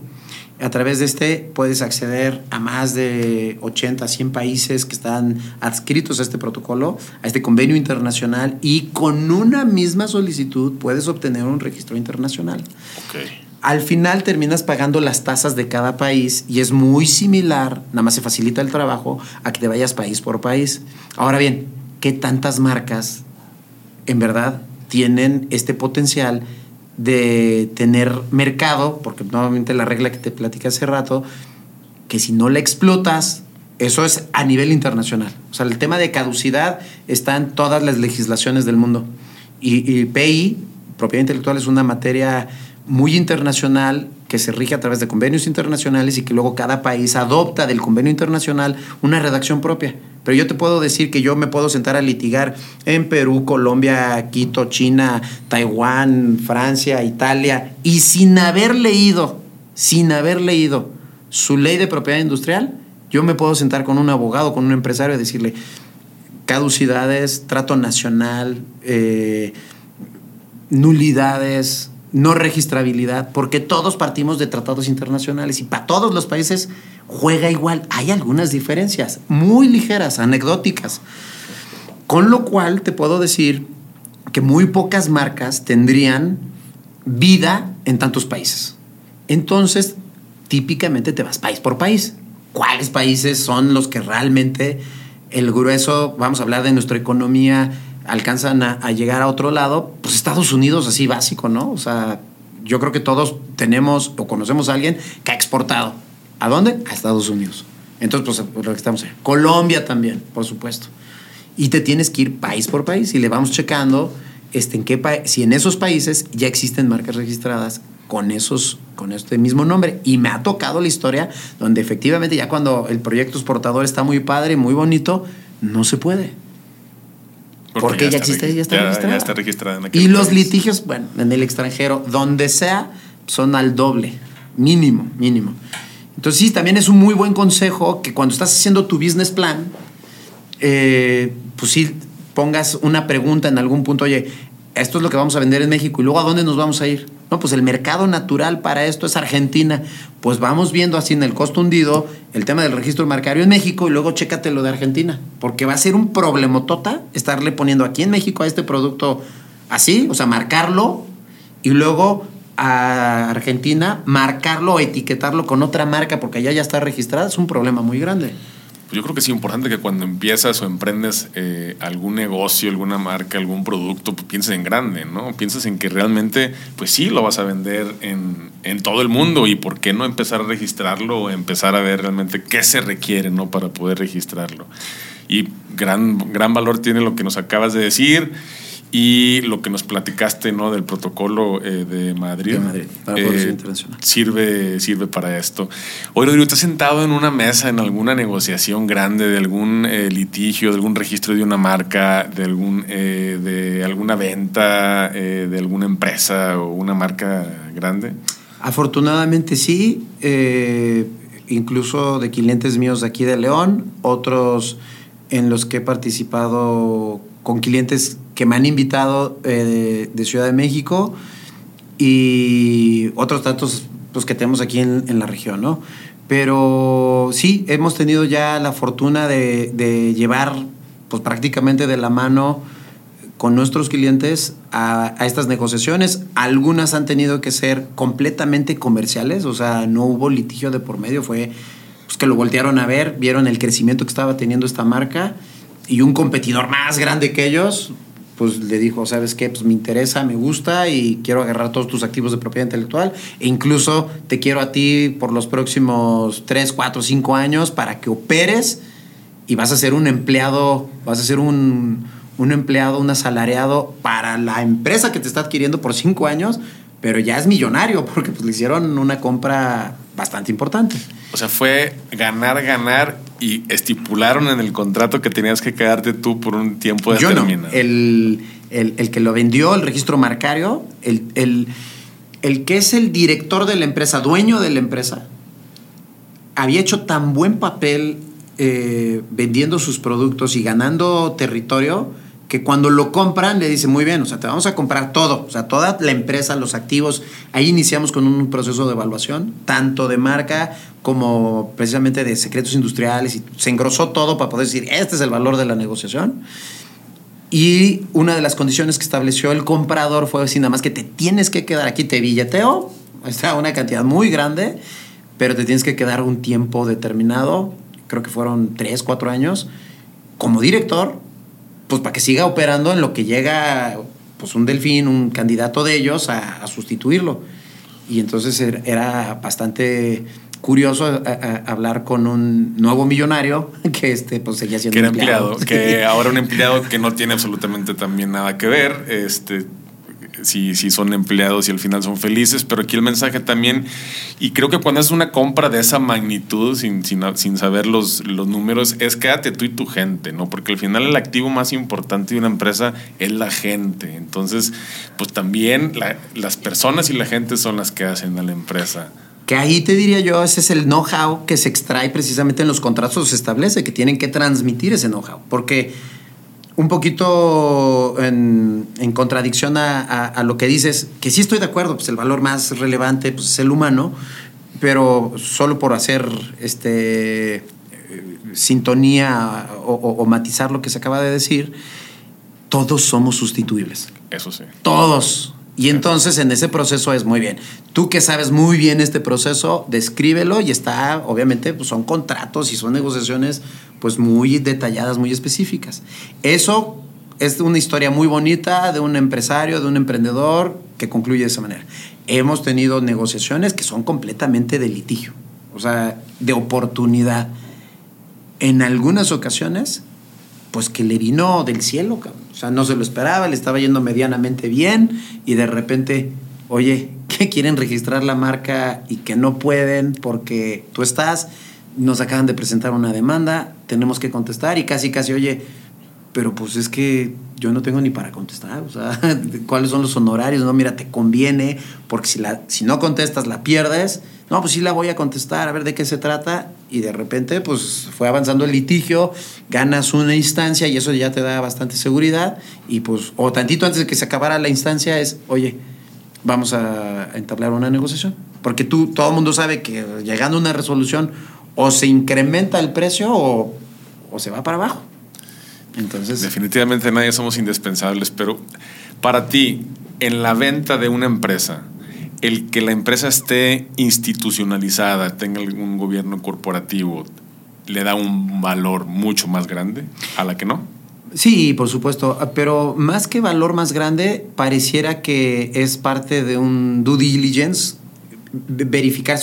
A través de este puedes acceder a más de 80, 100 países que están adscritos a este protocolo, a este convenio internacional, y con una misma solicitud puedes obtener un registro internacional. Okay al final terminas pagando las tasas de cada país y es muy similar, nada más se facilita el trabajo a que te vayas país por país. Ahora bien, ¿qué tantas marcas en verdad tienen este potencial de tener mercado? Porque nuevamente la regla que te platicé hace rato, que si no la explotas, eso es a nivel internacional. O sea, el tema de caducidad está en todas las legislaciones del mundo. Y, y PI, propiedad intelectual, es una materia muy internacional que se rige a través de convenios internacionales y que luego cada país adopta del convenio internacional una redacción propia. Pero yo te puedo decir que yo me puedo sentar a litigar en Perú, Colombia, Quito, China, Taiwán, Francia, Italia, y sin haber leído, sin haber leído su ley de propiedad industrial, yo me puedo sentar con un abogado, con un empresario y decirle caducidades, trato nacional, eh, nulidades, no registrabilidad, porque todos partimos de tratados internacionales y para todos los países juega igual. Hay algunas diferencias muy ligeras, anecdóticas. Con lo cual te puedo decir que muy pocas marcas tendrían vida en tantos países. Entonces, típicamente te vas país por país. ¿Cuáles países son los que realmente el grueso, vamos a hablar de nuestra economía, alcanzan a, llegar a otro lado, pues Estados Unidos así básico, ¿no? O sea, yo creo que todos tenemos o conocemos a alguien que ha exportado. ¿A dónde? A Estados Unidos. Entonces, pues lo que estamos ahí. Colombia también, por supuesto. Y te tienes que ir país por país y le vamos checando este, en qué si en esos países ya existen marcas registradas con esos con este mismo nombre y me ha tocado la historia donde efectivamente ya cuando el proyecto exportador está muy padre, muy bonito, no se puede porque, porque ya, ya, existe, ya está ya, registrada. Ya está registrada en y los litigios, bueno, en el extranjero, donde sea, son al doble, mínimo, mínimo. Entonces sí, también es un muy buen consejo que cuando estás haciendo tu business plan, eh, pues sí pongas una pregunta en algún punto, oye, esto es lo que vamos a vender en México y luego a dónde nos vamos a ir. No, pues el mercado natural para esto es Argentina. Pues vamos viendo así en el costo hundido el tema del registro marcario en México y luego chécate lo de Argentina. Porque va a ser un problemotota estarle poniendo aquí en México a este producto así, o sea, marcarlo y luego a Argentina marcarlo o etiquetarlo con otra marca porque allá ya está registrada. Es un problema muy grande yo creo que es importante que cuando empiezas o emprendes eh, algún negocio, alguna marca, algún producto, pues pienses en grande, ¿no? Pienses en que realmente, pues sí, lo vas a vender en, en, todo el mundo y por qué no empezar a registrarlo o empezar a ver realmente qué se requiere, ¿no? Para poder registrarlo. Y gran, gran valor tiene lo que nos acabas de decir. Y lo que nos platicaste ¿no? del protocolo eh, de Madrid, de Madrid para eh, internacional. Sirve, sirve para esto. Oye, Rodrigo, ¿estás sentado en una mesa en alguna negociación grande de algún eh, litigio, de algún registro de una marca, de, algún, de alguna venta, de alguna empresa o una marca grande? Afortunadamente sí, incluso de clientes míos de aquí de León, otros en los que he participado con clientes que me han invitado eh, de, Ciudad de México y otros datos pues, que tenemos aquí en, la región, ¿no? Pero sí, hemos tenido ya la fortuna de, llevar pues, prácticamente de la mano con nuestros clientes a, estas negociaciones. Algunas han tenido que ser completamente comerciales, o sea, no hubo litigio de por medio, fue pues, que lo voltearon a ver, vieron el crecimiento que estaba teniendo esta marca y un competidor más grande que ellos pues le dijo, ¿sabes qué? Pues me interesa, me gusta y quiero agarrar todos tus activos de propiedad intelectual e incluso te quiero a ti por los próximos 3, 4, 5 años para que operes y vas a ser un empleado, vas a ser un, un empleado, un asalariado para la empresa que te está adquiriendo por 5 años, pero ya es millonario porque pues, le hicieron una compra bastante importante. O sea, fue ganar, ganar y estipularon en el contrato que tenías que quedarte tú por un tiempo determinado. Yo El, el, que lo vendió, el registro marcario, el, el que es el director de la empresa, dueño de la empresa, había hecho tan buen papel eh, vendiendo sus productos y ganando territorio que cuando lo compran le dicen, muy bien, o sea, te vamos a comprar todo, o sea, toda la empresa, los activos. Ahí iniciamos con un proceso de evaluación, tanto de marca como precisamente de secretos industriales, y se engrosó todo para poder decir, este es el valor de la negociación. Y una de las condiciones que estableció el comprador fue así, nada más que te tienes que quedar aquí, te billeteo, está una cantidad muy grande, pero te tienes que quedar un tiempo determinado, creo que fueron tres, cuatro años, como director pues para que siga operando en lo que llega pues un delfín, un candidato de ellos a, sustituirlo. Y entonces er, era bastante curioso hablar con un nuevo millonario <laughs> que este pues seguía siendo que era empleado, que <laughs> ahora un empleado que no tiene absolutamente también nada que ver este si, si son empleados y al final son felices, pero aquí el mensaje también, y creo que cuando es una compra de esa magnitud, sin, sin, saber los, los números, es quédate tú y tu gente, ¿no? Porque al final el activo más importante de una empresa es la gente. Entonces, pues también las personas y la gente son las que hacen a la empresa. Que ahí te diría yo, ese es el know-how que se extrae precisamente en los contratos, se establece, que tienen que transmitir ese know-how. Porque un poquito en, contradicción a, lo que dices, que sí estoy de acuerdo, pues el valor más relevante pues, es el humano, pero solo por hacer este sintonía o, matizar lo que se acaba de decir, todos somos sustituibles. Eso sí. Todos. Y entonces en ese proceso es muy bien. Tú que sabes muy bien este proceso, descríbelo y está, obviamente, pues son contratos y son negociaciones pues muy detalladas, muy específicas. Eso es una historia muy bonita de un empresario, de un emprendedor que concluye de esa manera. Hemos tenido negociaciones que son completamente de litigio, o sea, de oportunidad. En algunas ocasiones, pues que le vino del cielo, o sea, no se lo esperaba, le estaba yendo medianamente bien y de repente, oye, que quieren registrar la marca y que no pueden porque tú estás nos acaban de presentar una demanda, tenemos que contestar y casi, casi, oye, pero pues es que yo no tengo ni para contestar, o sea, <laughs> ¿cuáles son los honorarios? No, mira, te conviene, porque si, la, si no contestas la pierdes. No, pues sí la voy a contestar, a ver de qué se trata. Y de repente, pues fue avanzando el litigio, ganas una instancia y eso ya te da bastante seguridad. Y pues, o tantito antes de que se acabara la instancia es, oye, vamos a entablar una negociación. Porque tú, todo el mundo sabe que llegando a una resolución, o se incrementa el precio o, se va para abajo. Entonces. Definitivamente nadie somos indispensables, pero para ti, en la venta de una empresa, el que la empresa esté institucionalizada, tenga algún gobierno corporativo, le da un valor mucho más grande a la que no? Sí, por supuesto, pero más que valor más grande, pareciera que es parte de un due diligence verificar.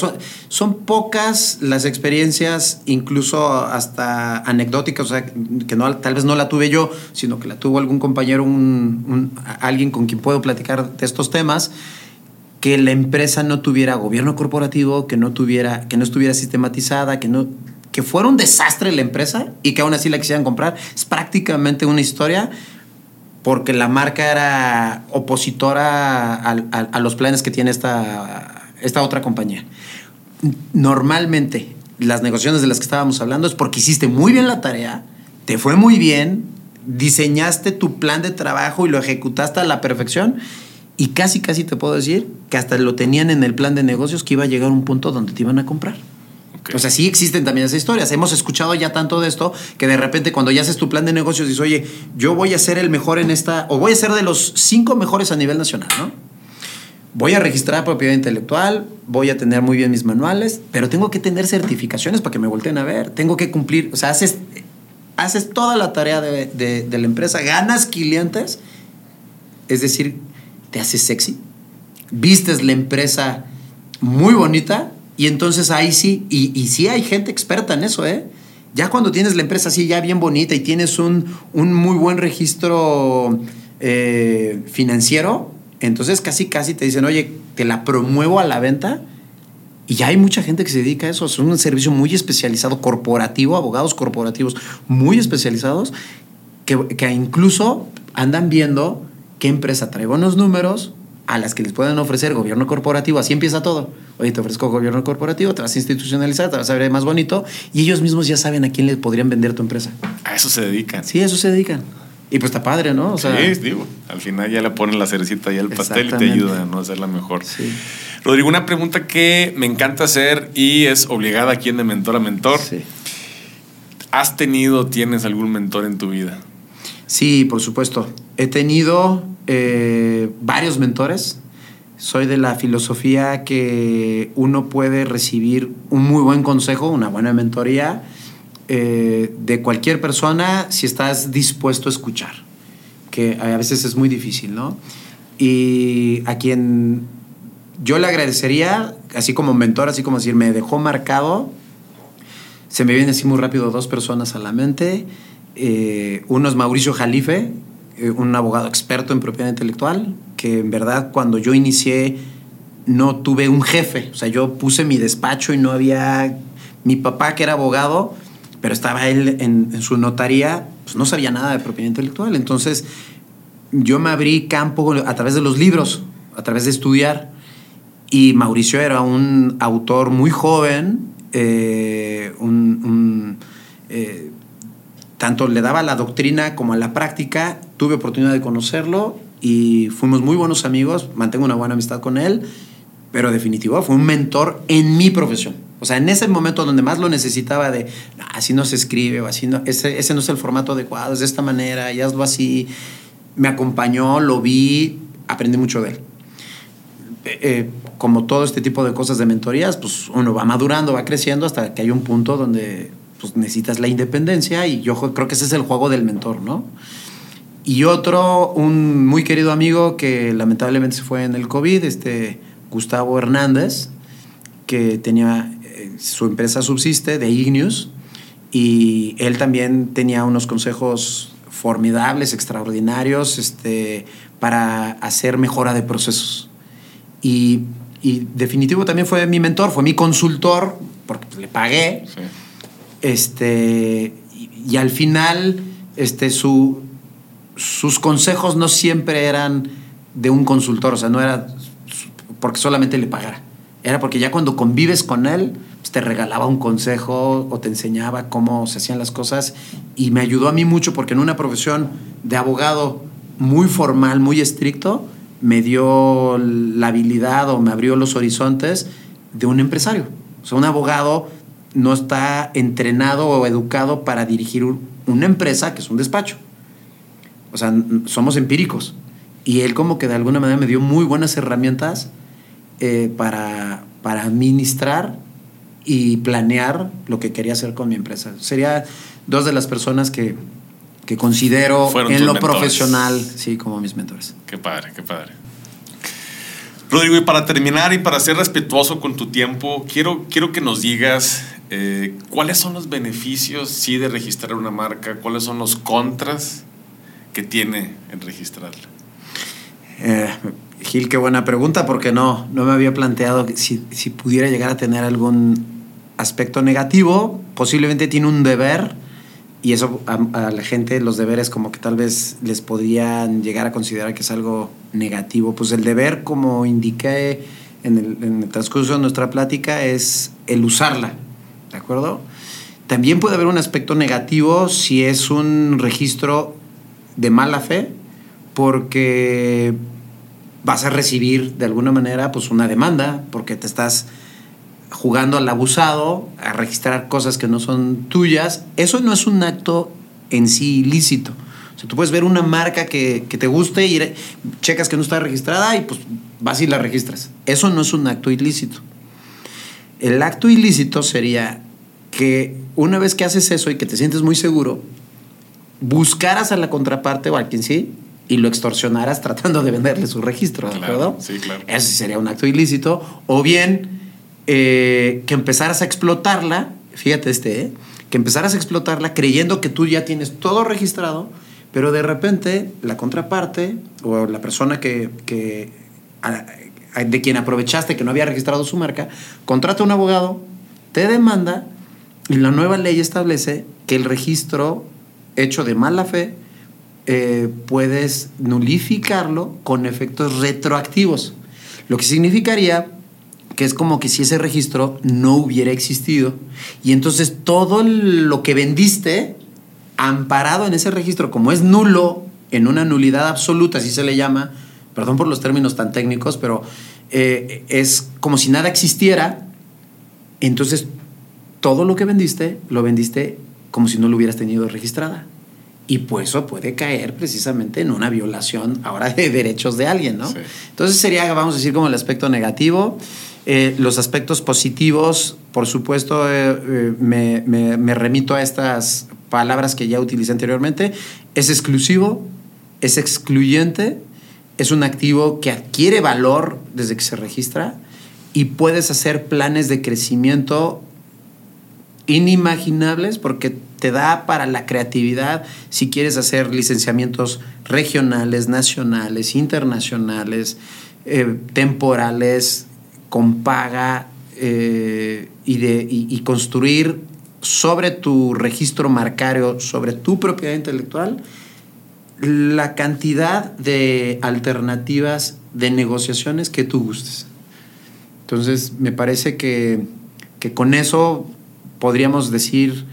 Son, pocas las experiencias, incluso hasta anecdóticas, o sea, que no, tal vez no la tuve yo, sino que la tuvo algún compañero, un, alguien con quien puedo platicar de estos temas, que la empresa no tuviera gobierno corporativo, que no, tuviera, que no estuviera sistematizada, que, no, que fuera un desastre la empresa y que aún así la quisieran comprar. Es prácticamente una historia porque la marca era opositora a, los planes que tiene esta, esta otra compañía. Normalmente, las negociaciones de las que estábamos hablando es porque hiciste muy bien la tarea, te fue muy bien, diseñaste tu plan de trabajo y lo ejecutaste a la perfección y casi, casi te puedo decir que hasta lo tenían en el plan de negocios que iba a llegar a un punto donde te iban a comprar. O sea, sí existen también esas historias. Hemos escuchado ya tanto de esto que de repente cuando ya haces tu plan de negocios dices, oye, yo voy a ser el mejor en esta, o voy a ser de los cinco mejores a nivel nacional, ¿no? Voy a registrar propiedad intelectual, voy a tener muy bien mis manuales, pero tengo que tener certificaciones para que me volteen a ver. Tengo que cumplir, o sea, haces, haces toda la tarea de, de la empresa, ganas clientes, es decir, te haces sexy, vistes la empresa muy bonita y entonces ahí sí, y, y sí hay gente experta en eso, ¿eh? Ya cuando tienes la empresa así ya bien bonita y tienes un, un muy buen registro eh, financiero, entonces casi casi te dicen, oye, te la promuevo a la venta. Y ya hay mucha gente que se dedica a eso. Es un servicio muy especializado, corporativo, abogados corporativos muy especializados, que, que incluso andan viendo qué empresa trae buenos números, a las que les pueden ofrecer gobierno corporativo. Así empieza todo. Oye, te ofrezco gobierno corporativo, te vas a institucionalizar, te vas a ver más bonito y ellos mismos ya saben a quién les podrían vender tu empresa. A eso se dedican. Sí, a eso se dedican. Y pues está padre, ¿no? O sea, sí, digo, al final ya le ponen la cerecita y el pastel y te ayuda a ¿no? hacerla mejor. Sí. Rodrigo, una pregunta que me encanta hacer y es obligada aquí en De Mentor a Mentor. Sí. ¿Has tenido, tienes algún mentor en tu vida? Sí, por supuesto. He tenido eh, varios mentores. Soy de la filosofía que uno puede recibir un muy buen consejo, una buena mentoría eh, de cualquier persona si estás dispuesto a escuchar, que a veces es muy difícil, ¿no? Y a quien yo le agradecería, así como mentor, así como decir, me dejó marcado, se me vienen así muy rápido dos personas a la mente. Eh, uno es Mauricio Jalife, eh, un abogado experto en propiedad intelectual, que en verdad cuando yo inicié no tuve un jefe, o sea, yo puse mi despacho y no había mi papá que era abogado, pero estaba él en, su notaría, pues no sabía nada de propiedad intelectual, entonces yo me abrí campo a través de los libros, a través de estudiar, y Mauricio era un autor muy joven, eh, un, tanto le daba la doctrina como a la práctica. Tuve oportunidad de conocerlo y fuimos muy buenos amigos. Mantengo una buena amistad con él, pero definitivo fue un mentor en mi profesión. O sea, en ese momento donde más lo necesitaba de, así no se escribe, o así no, ese, ese no es el formato adecuado, es de esta manera, y hazlo así. Me acompañó, lo vi, aprendí mucho de él. Eh, eh, como todo este tipo de cosas de mentorías, pues uno va madurando, va creciendo hasta que hay un punto donde pues necesitas la independencia y yo creo que ese es el juego del mentor, ¿no? Y otro, un muy querido amigo que lamentablemente se fue en el COVID, este Gustavo Hernández, que tenía eh, su empresa subsiste de Ignius y él también tenía unos consejos formidables, extraordinarios, este, para hacer mejora de procesos. Y, y definitivo también fue mi mentor, fue mi consultor, porque le pagué. Sí este, y, al final, este, su, sus consejos no siempre eran de un consultor, o sea, no era porque solamente le pagara. Era porque ya cuando convives con él, pues, te regalaba un consejo o te enseñaba cómo se hacían las cosas y me ayudó a mí mucho porque en una profesión de abogado muy formal, muy estricto, me dio la habilidad o me abrió los horizontes de un empresario. O sea, un abogado no está entrenado o educado para dirigir una empresa que es un despacho. O sea, somos empíricos. Y él como que de alguna manera me dio muy buenas herramientas eh, para, para administrar y planear lo que quería hacer con mi empresa. Sería dos de las personas que, que considero en lo profesional, sí, como mis mentores. Qué padre, qué padre. Rodrigo, y para terminar y para ser respetuoso con tu tiempo, quiero, quiero que nos digas eh, cuáles son los beneficios, sí, de registrar una marca, cuáles son los contras que tiene en registrarla. Eh, Gil, qué buena pregunta, porque no, no me había planteado si, si pudiera llegar a tener algún aspecto negativo, posiblemente tiene un deber y eso a, la gente, los deberes como que tal vez les podrían llegar a considerar que es algo negativo. Pues el deber, como indiqué en el, en el transcurso de nuestra plática, es el usarla, ¿de acuerdo? También puede haber un aspecto negativo si es un registro de mala fe, porque vas a recibir de alguna manera pues una demanda, porque te estás jugando al abusado, a registrar cosas que no son tuyas, eso no es un acto en sí ilícito. O sea, tú puedes ver una marca que, te guste y checas que no está registrada y pues vas y la registras. Eso no es un acto ilícito. El acto ilícito sería que una vez que haces eso y que te sientes muy seguro, buscaras a la contraparte o a quien sí y lo extorsionaras <laughs> tratando de venderle su registro, ¿de acuerdo? Sí, claro. Ese sería un acto ilícito. O bien eh, que empezaras a explotarla, fíjate este, ¿eh? que empezaras a explotarla creyendo que tú ya tienes todo registrado, pero de repente la contraparte o la persona que, que de quien aprovechaste que no había registrado su marca, contrata a un abogado, te demanda y la nueva ley establece que el registro hecho de mala fe eh, puedes nulificarlo con efectos retroactivos. Lo que significaría que es como que si ese registro no hubiera existido. Y entonces todo lo que vendiste, amparado en ese registro, como es nulo, en una nulidad absoluta, así se le llama, perdón por los términos tan técnicos, pero eh, es como si nada existiera, entonces todo lo que vendiste, lo vendiste como si no lo hubieras tenido registrada. Y pues eso puede caer precisamente en una violación ahora de derechos de alguien, ¿no? Entonces sería, vamos a decir, como el aspecto negativo. Eh, los aspectos positivos, por supuesto, eh, eh, me, me, remito a estas palabras que ya utilicé anteriormente. Es exclusivo, es excluyente, es un activo que adquiere valor desde que se registra y puedes hacer planes de crecimiento inimaginables porque te da para la creatividad si quieres hacer licenciamientos regionales, nacionales, internacionales, temporales, con paga eh, y, de, y, construir sobre tu registro marcario, sobre tu propiedad intelectual, la cantidad de alternativas de negociaciones que tú gustes. Entonces, me parece que, que con eso podríamos decir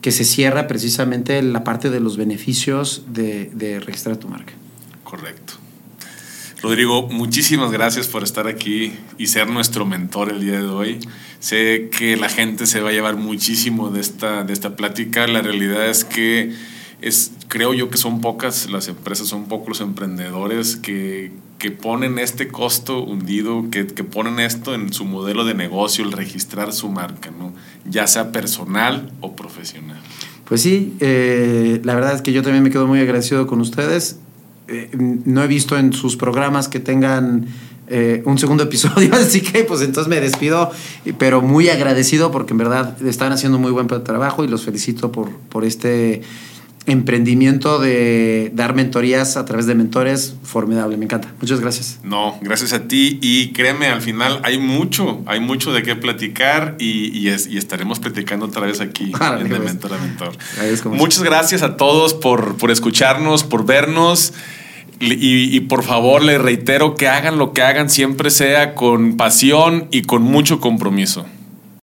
que se cierra precisamente la parte de los beneficios de, registrar tu marca. Correcto. Rodrigo, muchísimas gracias por estar aquí y ser nuestro mentor el día de hoy. Sé que la gente se va a llevar muchísimo de esta, de esta plática. La realidad es que es, creo yo que son pocas las empresas, son pocos los emprendedores que, que ponen este costo hundido, que, que, ponen esto en su modelo de negocio, el registrar su marca, ¿no? ya sea personal o profesional. Pues sí, eh, la verdad es que yo también me quedo muy agradecido con ustedes. Eh, no he visto en sus programas que tengan eh, un segundo episodio, <laughs> así que pues entonces me despido, pero muy agradecido porque en verdad están haciendo muy buen trabajo y los felicito por, por este emprendimiento de dar mentorías a través de mentores formidable, me encanta. Muchas gracias. No, gracias a ti y créeme, al final hay mucho, hay mucho de qué platicar y, estaremos platicando otra vez aquí <laughs> en De pues. Mentor a Mentor. Muchas gracias a todos por, por escucharnos, por vernos. Y, y, por favor, les reitero que hagan lo que hagan, siempre sea con pasión y con mucho compromiso.